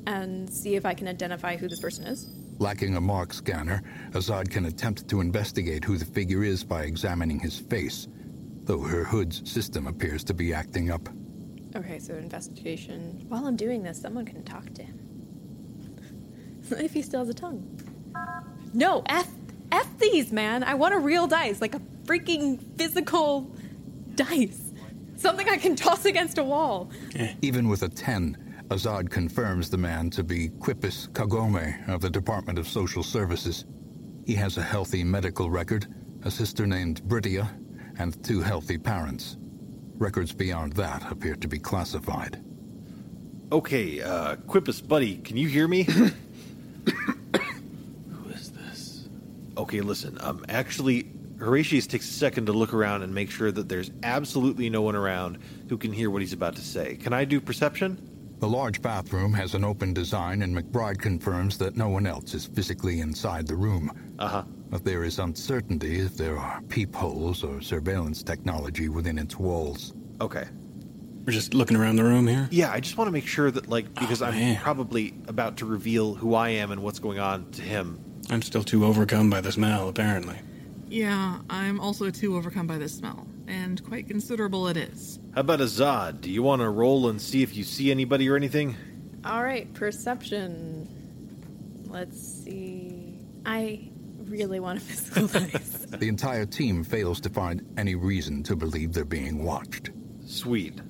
and see if I can identify who this person is? Lacking a mark scanner, Azad can attempt to investigate who the figure is by examining his face, though her hood's system appears to be acting up. Okay, so investigation. While I'm doing this, someone can talk to him. if he still has a tongue. No, F F these, man. I want a real dice, like a freaking physical dice. Something I can toss against a wall. Even with a 10, Azad confirms the man to be Quipus Kagome of the Department of Social Services. He has a healthy medical record, a sister named Britia, and two healthy parents. Records beyond that appear to be classified. Okay, uh, Quipus, buddy, can you hear me? Who is this? Okay, listen. Um, actually, Horatius takes a second to look around and make sure that there's absolutely no one around who can hear what he's about to say. Can I do perception? The large bathroom has an open design, and McBride confirms that no one else is physically inside the room. Uh huh. But there is uncertainty if there are peepholes or surveillance technology within its walls. Okay. We're just looking around the room here. Yeah, I just want to make sure that, like, because I'm man. probably about to reveal who I am and what's going on to him. I'm still too overcome by the smell, apparently. Yeah, I'm also too overcome by the smell, and quite considerable it is. How about Azad? Do you want to roll and see if you see anybody or anything? All right, perception. Let's see. I really want a physical dice. The entire team fails to find any reason to believe they're being watched. Sweet.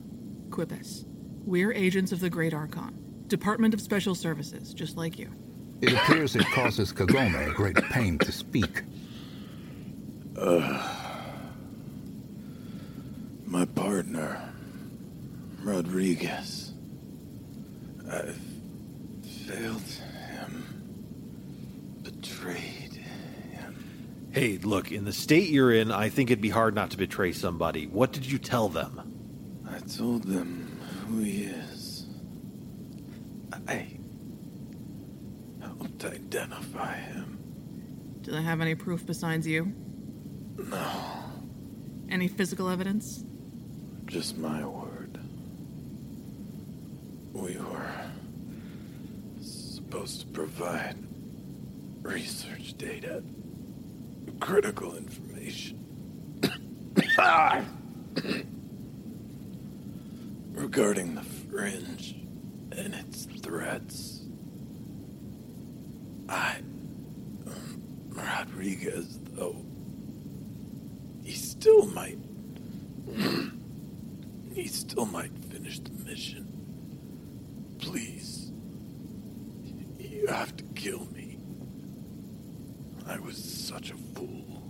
Quipus. We're agents of the Great Archon, Department of Special Services, just like you. It appears it causes Kagome great pain to speak. Uh, my partner, Rodriguez. I've failed him, betrayed him. Hey, look, in the state you're in, I think it'd be hard not to betray somebody. What did you tell them? I told them who he is. I helped identify him. Do they have any proof besides you? No, Any physical evidence? just my word. We were supposed to provide research data, critical information. regarding the fringe and its threats. Rodriguez, though. He still might. he still might finish the mission. Please. You have to kill me. I was such a fool.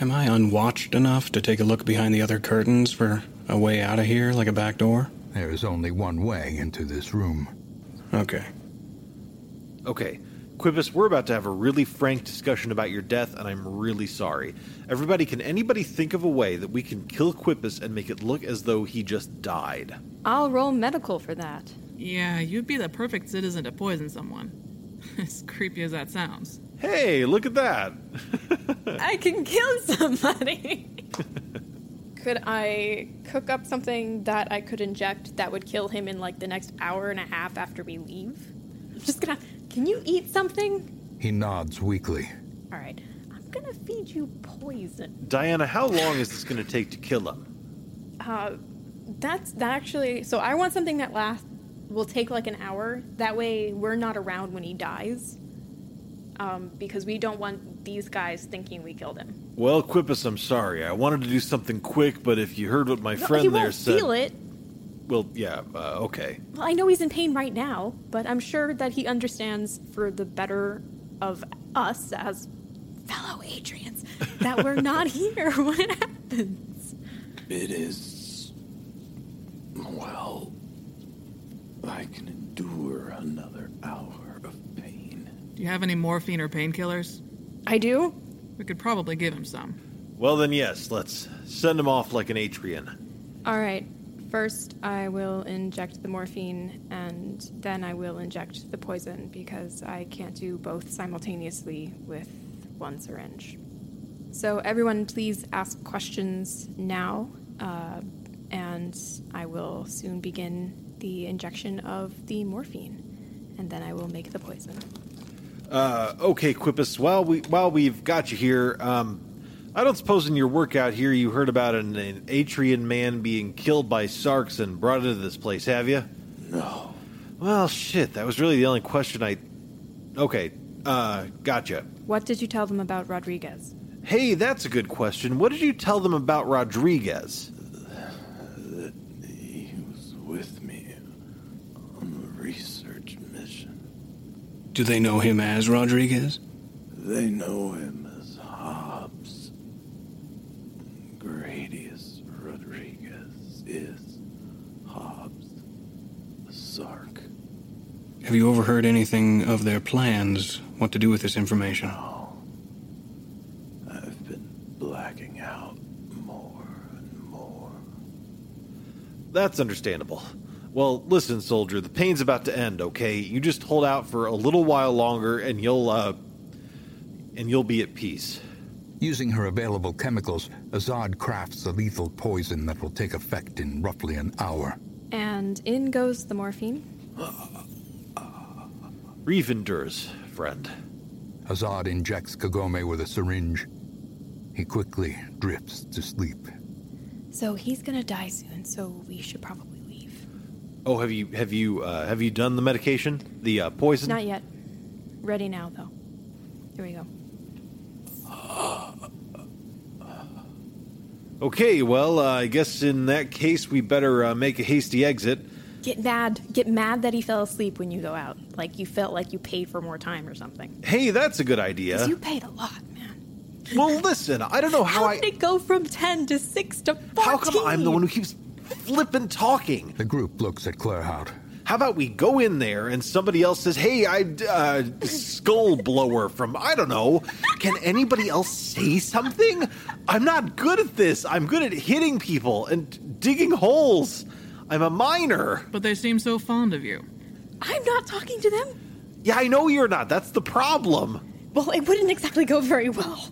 Am I unwatched enough to take a look behind the other curtains for a way out of here, like a back door? There is only one way into this room. Okay. Okay, Quipus, we're about to have a really frank discussion about your death, and I'm really sorry. Everybody, can anybody think of a way that we can kill Quipus and make it look as though he just died? I'll roll medical for that. Yeah, you'd be the perfect citizen to poison someone. as creepy as that sounds. Hey, look at that! I can kill somebody. could I cook up something that I could inject that would kill him in like the next hour and a half after we leave? I'm just gonna. Can you eat something? He nods weakly. All right. I'm gonna feed you poison. Diana, how long is this going to take to kill him? Uh, that's that actually. So I want something that lasts will take like an hour. That way we're not around when he dies. Um, because we don't want these guys thinking we killed him. Well, Quipus, I'm sorry. I wanted to do something quick, but if you heard what my No, friend he there won't said. feel it. Well, yeah, uh, okay. Well, I know he's in pain right now, but I'm sure that he understands for the better of us as fellow Atrians that we're not here when it happens. It is. Well. I can endure another hour of pain. Do you have any morphine or painkillers? I do. We could probably give him some. Well, then, yes, let's send him off like an Atrian. All right. First, I will inject the morphine, and then I will inject the poison because I can't do both simultaneously with one syringe. So, everyone, please ask questions now, uh, and I will soon begin the injection of the morphine, and then I will make the poison. Uh, okay, Quipus. While we while we've got you here, um, I don't suppose in your work out here you heard about an, an Atrian man being killed by Sarks and brought into this place, have you? No. Well, shit. That was really the only question I. Okay, uh, gotcha. What did you tell them about Rodriguez? Hey, that's a good question. What did you tell them about Rodriguez? That he was with me on a research mission. Do they know him as Rodriguez? They know him as Hobbes. Gradius Rodriguez is Hobbes, the Sark. Have you overheard anything of their plans? What to do with this information? I've been blacking out more and more. That's understandable. Well, listen, soldier, the pain's about to end, okay? You just hold out for a little while longer and you'll uh and you'll be at peace. Using her available chemicals, Azad crafts a lethal poison that will take effect in roughly an hour. And in goes the morphine. Reeve endures, friend. Azad injects Kagome with a syringe. He quickly drifts to sleep. So he's gonna die soon, so we should probably leave. Oh, have you have you uh, have you done the medication? The uh, poison? Not yet. Ready now, though. Here we go. Okay, well, uh, I guess in that case we better uh, make a hasty exit. Get mad. Get mad that he fell asleep when you go out. Like you felt like you paid for more time or something. Hey, that's a good idea. you paid a lot. Man well, listen, I don't know how, How I. did it go from 10 to 6 to 14? How come I'm the one who keeps flippin' talking? The group looks at Claerhaut. How about we go in there and somebody else says, "Hey, I uh, skull blower from I don't know." Can anybody else say something? I'm not good at this. I'm good at hitting people and digging holes. I'm a miner. But they seem so fond of you. I'm not talking to them. Yeah, I know you're not. That's the problem. Well, it wouldn't exactly go very well.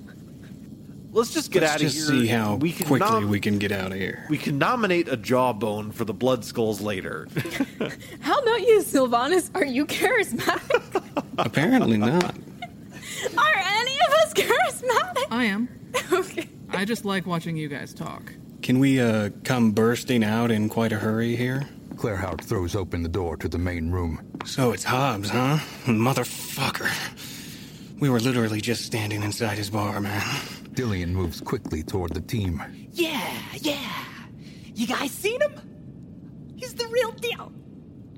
Let's just get Let's out of just here. see how we can quickly nom- we can get out of here. we can nominate a jawbone for the blood skulls later. How about you, Sylvanus? Are you charismatic? Apparently not. Are any of us charismatic? I am. okay. I just like watching you guys talk. Can we uh, come bursting out in quite a hurry here? Claerhaut throws open the door to the main room. So it's Hobbes, huh? Motherfucker. We were literally just standing inside his bar, man. Dillian moves quickly toward the team. Yeah, yeah. You guys seen him? He's the real deal.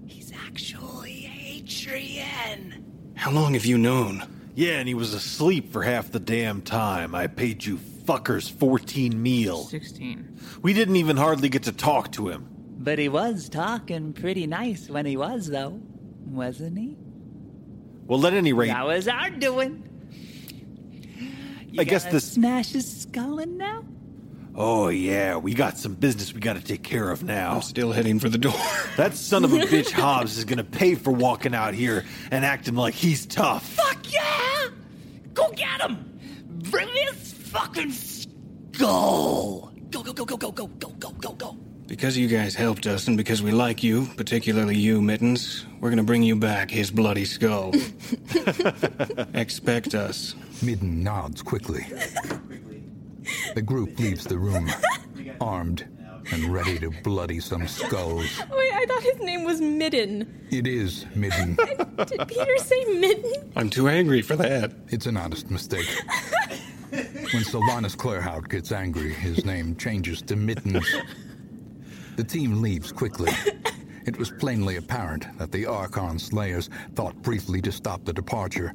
He's actually Atrian. How long have you known? yeah, and he was asleep for half the damn time. I paid you fuckers 14 meal. 16. We didn't even hardly get to talk to him. But he was talking pretty nice when he was, though, wasn't he? Well, at any rate, That was our doing. You I guess gonna this- smash his skull in now. oh yeah, we got some business we got to take care of now. I'm still heading for the door. That son of a bitch Hobbes is gonna pay for walking out here and acting like he's tough. Fuck yeah! Go get him! Bring me his fucking skull! Go, go, go, go, go, go, go, go, go, go. Because you guys helped us and because we like you, particularly you, Mittens, we're gonna bring you back his bloody skull. Expect us. Midden nods quickly. The group leaves the room, armed and ready to bloody some skulls. Wait, I thought his name was Midden. It is Midden. Did Peter say Midden? I'm too angry for that. It's an honest mistake. When Sylvanus Claerhaut gets angry, his name changes to Mittens. The team leaves quickly. It was plainly apparent that the Archon Slayers thought briefly to stop the departure,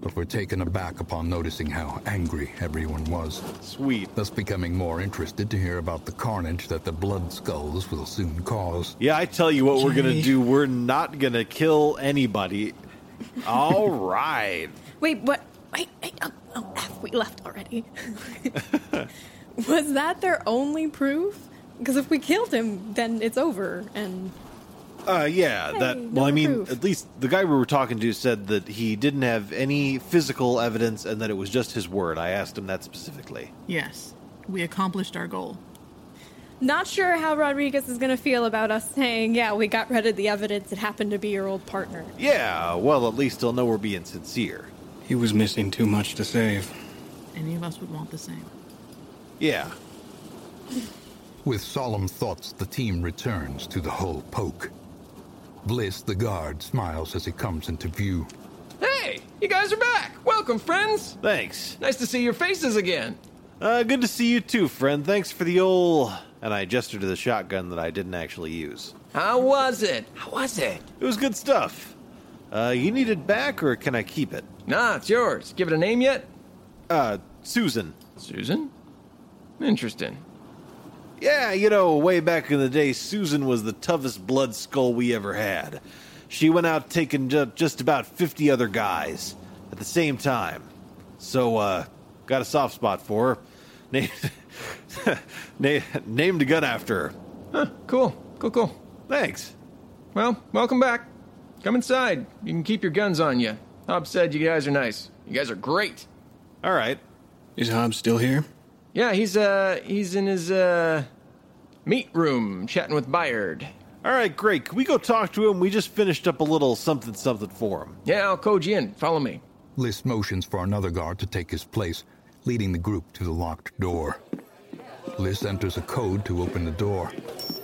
but were taken aback upon noticing how angry everyone was. Sweet. Thus becoming more interested to hear about the carnage that the Blood Skulls will soon cause. Yeah, I tell you what we're gonna do. We're not gonna kill anybody. All right. Wait, what? Wait, wait, oh, oh, F, we left already. was that their only proof? Because if we killed him, then it's over. And Uh, yeah, that. Hey, Well, I mean, proof. at least the guy we were talking to said that he didn't have any physical evidence and that it was just his word. I asked him that specifically. Yes, we accomplished our goal. not sure how Rodriguez is going to feel about us saying, yeah, we got rid of the evidence. It happened to be your old partner. Yeah, well, at least he'll know we're being sincere. He was missing too much to save. Any of us would want the same. Yeah. With solemn thoughts, the team returns to the hull poke. Bliss, the guard, smiles as he comes into view. Hey, you guys are back. Welcome, friends. Thanks. Nice to see your faces again. Uh, good to see you too, friend. Thanks for the old. And I gestured to the shotgun that I didn't actually use. How was it? How was it? It was good stuff. Uh, you need it back, or can I keep it? Nah, it's yours. Give it a name yet? Uh, Susan. Susan? Interesting. Yeah, you know, way back in the day, Susan was the toughest blood skull we ever had. She went out taking ju- just about 50 other guys at the same time. So, uh, got a soft spot for her. Named, na- named a gun after her. Huh, cool. Cool, cool. Thanks. Well, welcome back. Come inside. You can keep your guns on you. Hobbes said you guys are nice. You guys are great. All right. Is Hobbes still here? Yeah, he's uh he's in his uh meat room chatting with Byard. All right, great. Can we go talk to him? We just finished up a little something something for him. Yeah, I'll code you in. Follow me. Bliss motions for another guard to take his place, leading the group to the locked door. Bliss enters a code to open the door,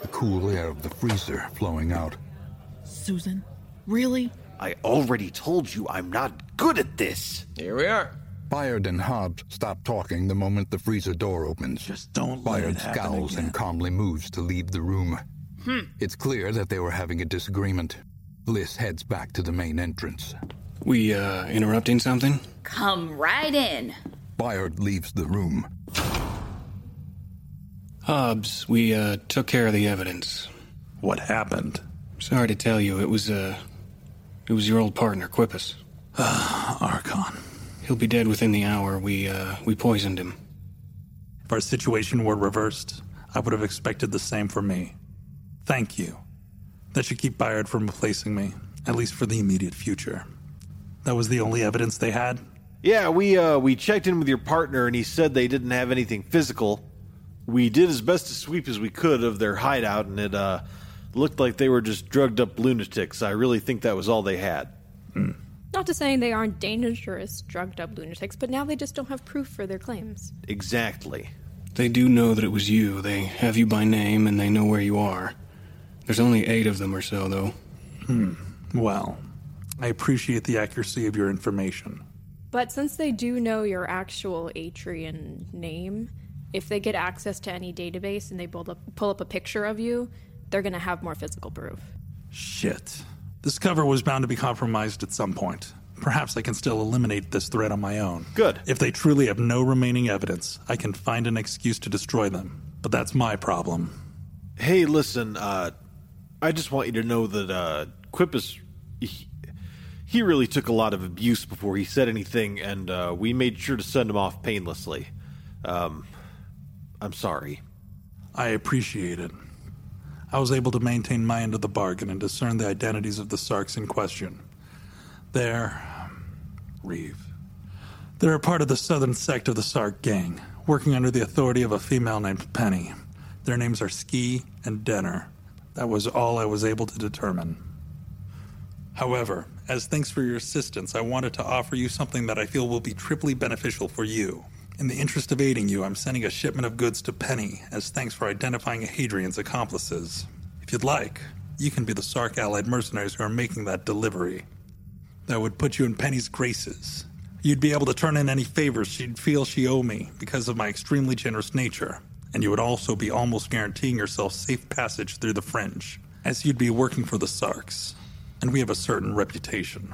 the cool air of the freezer flowing out. Susan? Really? I already told you I'm not good at this. Here we are. Byard and Hobbes stop talking the moment the freezer door opens. Just don't let Byard it happen scowls again. and calmly moves to leave the room. Hmm. It's clear that they were having a disagreement. Bliss heads back to the main entrance. We, uh, interrupting something? Come right in. Byard leaves the room. Hobbes, we, uh, took care of the evidence. What happened? Sorry to tell you, it was, uh, it was your old partner, Quipus. Uh, Archon. He'll be dead within the hour. We, uh, we poisoned him. If our situation were reversed, I would have expected the same for me. Thank you. That should keep Byard from replacing me, at least for the immediate future. That was the only evidence they had? Yeah, we uh we checked in with your partner and he said they didn't have anything physical. We did as best a sweep as we could of their hideout and it uh looked like they were just drugged up lunatics. I really think that was all they had. Not to say they aren't dangerous, drugged up lunatics, but now they just don't have proof for their claims. Exactly. They do know that it was you. They have you by name and they know where you are. There's only eight of them or so, though. Hmm. Well, I appreciate the accuracy of your information. But since they do know your actual Atrian name, if they get access to any database and they pull up, pull up a picture of you, they're going to have more physical proof. Shit. This cover was bound to be compromised at some point. Perhaps I can still eliminate this threat on my own. Good. If they truly have no remaining evidence, I can find an excuse to destroy them. But that's my problem. Hey, listen, uh I just want you to know that uh Quipus he, he really took a lot of abuse before he said anything and uh we made sure to send him off painlessly. Um I'm sorry. I appreciate it. I was able to maintain my end of the bargain and discern the identities of the Sarks in question. They're. Reeve. They're a part of the southern sect of the Sark gang, working under the authority of a female named Penny. Their names are Ski and Denner. That was all I was able to determine. However, as thanks for your assistance, I wanted to offer you something that I feel will be triply beneficial for you. In the interest of aiding you, I'm sending a shipment of goods to Penny as thanks for identifying Hadrian's accomplices. If you'd like, you can be the Sark allied mercenaries who are making that delivery. That would put you in Penny's graces. You'd be able to turn in any favors she'd feel she owe me because of my extremely generous nature, and you would also be almost guaranteeing yourself safe passage through the fringe, as you'd be working for the Sarks. And we have a certain reputation.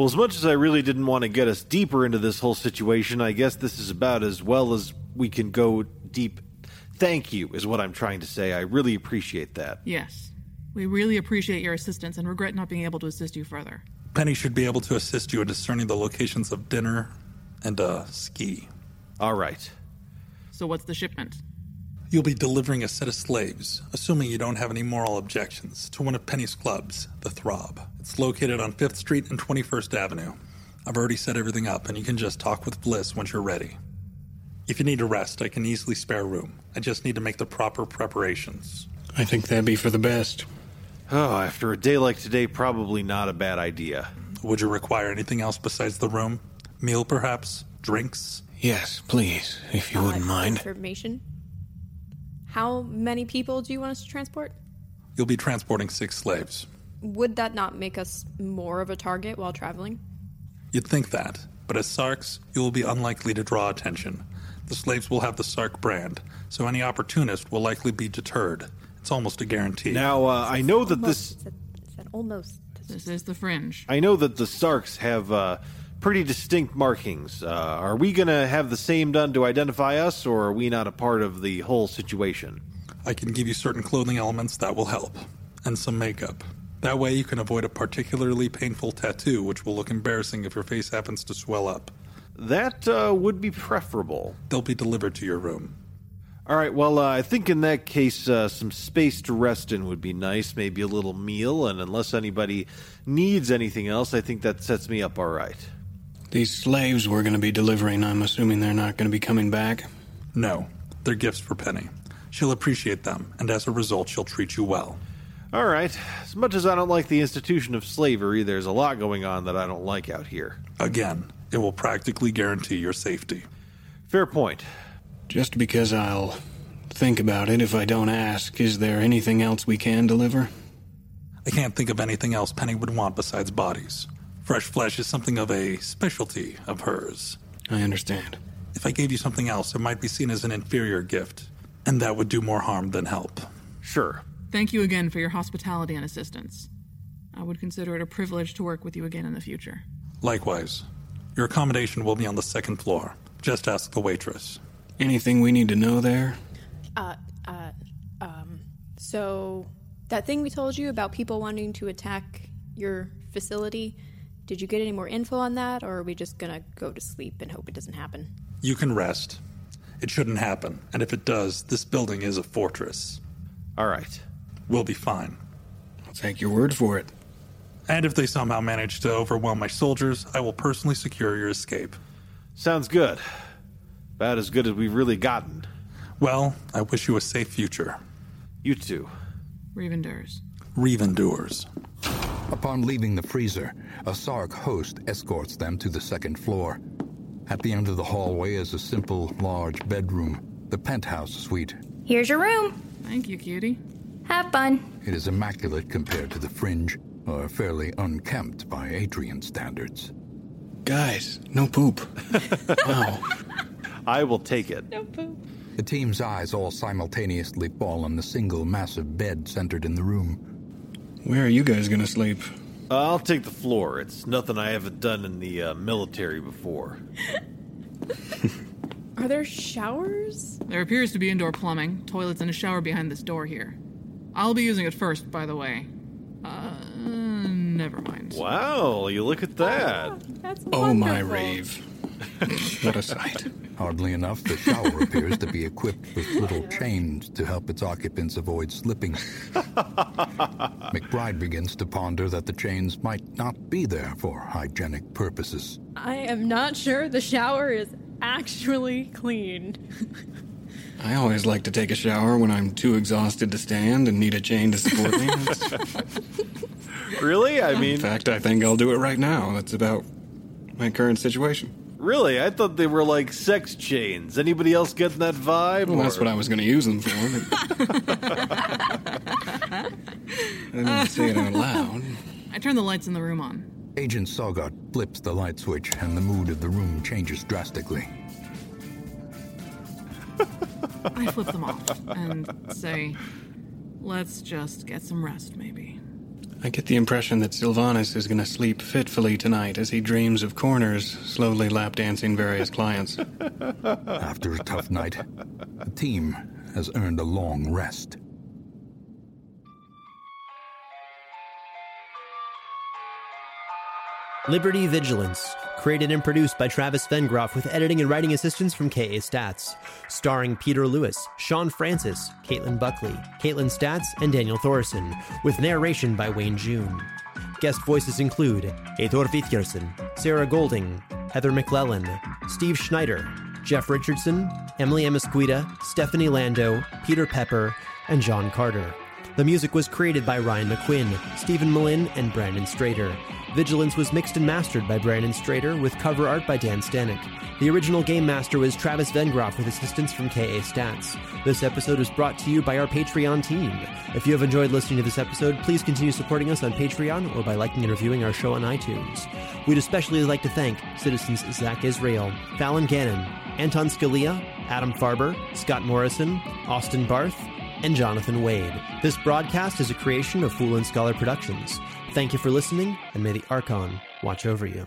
Well, as much as I really didn't want to get us deeper into this whole situation, I guess this is about as well as we can go deep. Thank you, is what I'm trying to say. I really appreciate that. Yes. We really appreciate your assistance and regret not being able to assist you further. Penny should be able to assist you in discerning the locations of Denner and uh, ski. All right. So, what's the shipment? You'll be delivering a set of slaves, assuming you don't have any moral objections, to one of Penny's clubs, the Throb. It's located on 5th Street and 21st Avenue. I've already set everything up, and you can just talk with Bliss once you're ready. If you need a rest, I can easily spare room. I just need to make the proper preparations. I think that'd be for the best. Oh, after a day like today, probably not a bad idea. Would you require anything else besides the room? Meal, perhaps? Drinks? Yes, please, if you wouldn't mind. Information. How many people do you want us to transport? You'll be transporting six slaves. Would that not make us more of a target while traveling? You'd think that, but as Sarks, you will be unlikely to draw attention. The slaves will have the Sark brand, so any opportunist will likely be deterred. It's almost a guarantee. Now, uh, I know that this. Is that almost? This is the fringe. I know that the Sarks have uh, pretty distinct markings. Uh, are we going to have the same done to identify us, or are we not a part of the whole situation? I can give you certain clothing elements that will help, and some makeup. That way, you can avoid a particularly painful tattoo, which will look embarrassing if your face happens to swell up. That uh, would be preferable. They'll be delivered to your room. All right, well, uh, I think in that case, uh, some space to rest in would be nice. Maybe a little meal, and unless anybody needs anything else, I think that sets me up all right. These slaves we're going to be delivering, I'm assuming they're not going to be coming back? No, they're gifts for Penny. She'll appreciate them, and as a result, she'll treat you well. All right. As much as I don't like the institution of slavery, there's a lot going on that I don't like out here. Again, it will practically guarantee your safety. Fair point. Just because I'll think about it if I don't ask, is there anything else we can deliver? I can't think of anything else Penny would want besides bodies. Fresh flesh is something of a specialty of hers. I understand. If I gave you something else, it might be seen as an inferior gift, and that would do more harm than help. Sure. Thank you again for your hospitality and assistance. I would consider it a privilege to work with you again in the future. Likewise. Your accommodation will be on the second floor. Just ask the waitress. Anything we need to know there? Uh, uh, um, so that thing we told you about people wanting to attack your facility, did you get any more info on that, or are we just gonna go to sleep and hope it doesn't happen? You can rest. It shouldn't happen, and if it does, this building is a fortress. All right. We'll be fine. I'll take your word for it. And if they somehow manage to overwhelm my soldiers, I will personally secure your escape. Sounds good. About as good as we've really gotten. Well, I wish you a safe future. You too. Revenders. Revendors. Upon leaving the freezer, a Sark host escorts them to the second floor. At the end of the hallway is a simple, large bedroom, the penthouse suite. Here's your room. Thank you, cutie. Have fun. It is immaculate compared to the fringe, or fairly unkempt by Atrian standards. Guys, no poop. wow. I will take it. No poop. The team's eyes all simultaneously fall on the single massive bed centered in the room. Where are you guys going to sleep? Uh, I'll take the floor. It's nothing I haven't done in the uh, military before. Are there showers? There appears to be indoor plumbing, toilets, and a shower behind this door here. I'll be using it first, by the way. Uh, never mind. Wow, you look at that. That's Oh, my wonderful. rave. What a sight. Hardly enough, the shower appears to be equipped with little chains to help its occupants avoid slipping. McBride begins to ponder that the chains might not be there for hygienic purposes. I am not sure the shower is actually clean. I always like to take a shower when I'm too exhausted to stand and need a chain to support me. Really? I mean. In fact, I think I'll do it right now. That's about my current situation. Really? I thought they were like sex chains. Anybody else getting that vibe? Well, that's what I was going to use them for. but- I didn't say it out loud. I turned the lights in the room on. Agent Tsogot flips the light switch and the mood of the room changes drastically. I flip them off and say, let's just get some rest, maybe. I get the impression that Sylvanus is going to sleep fitfully tonight as he dreams of Corners, slowly lap dancing various clients. After a tough night, the team has earned a long rest. Liberty Vigilance, created and produced by Travis Vengroff with editing and writing assistance from KA Statz. Starring Peter Lewis, Sean Francis, Caitlin Buckley, Kaitlin Statz, and Daniel Thoreson, with narration by Wayne June. Guest voices include Eyþór Viðarsson, Sarah Golding, Heather McLellan, Steve Schneider, Jeff Richardson, Emily Amesquita, Stephanie Lando, Peter Pepper, and John Carter. The music was created by Ryan McQuinn, Steven Melin, and Brandon Strader. Vigilance was mixed and mastered by Brandon Strader with cover art by Dan Stanek. The original game master was Travis Vengroff with assistance from KA Statz. This episode was brought to you by our Patreon team. If you have enjoyed listening to this episode, please continue supporting us on Patreon or by liking and reviewing our show on iTunes. We'd especially like to thank citizens Zach Israel, Fallon Gannon, Anton Scalia, Adam Farber, Scott Morrison, Austin Barth, and Jonathan Wade. This broadcast is a creation of Fool and Scholar Productions. Thank you for listening, and may the Archon watch over you.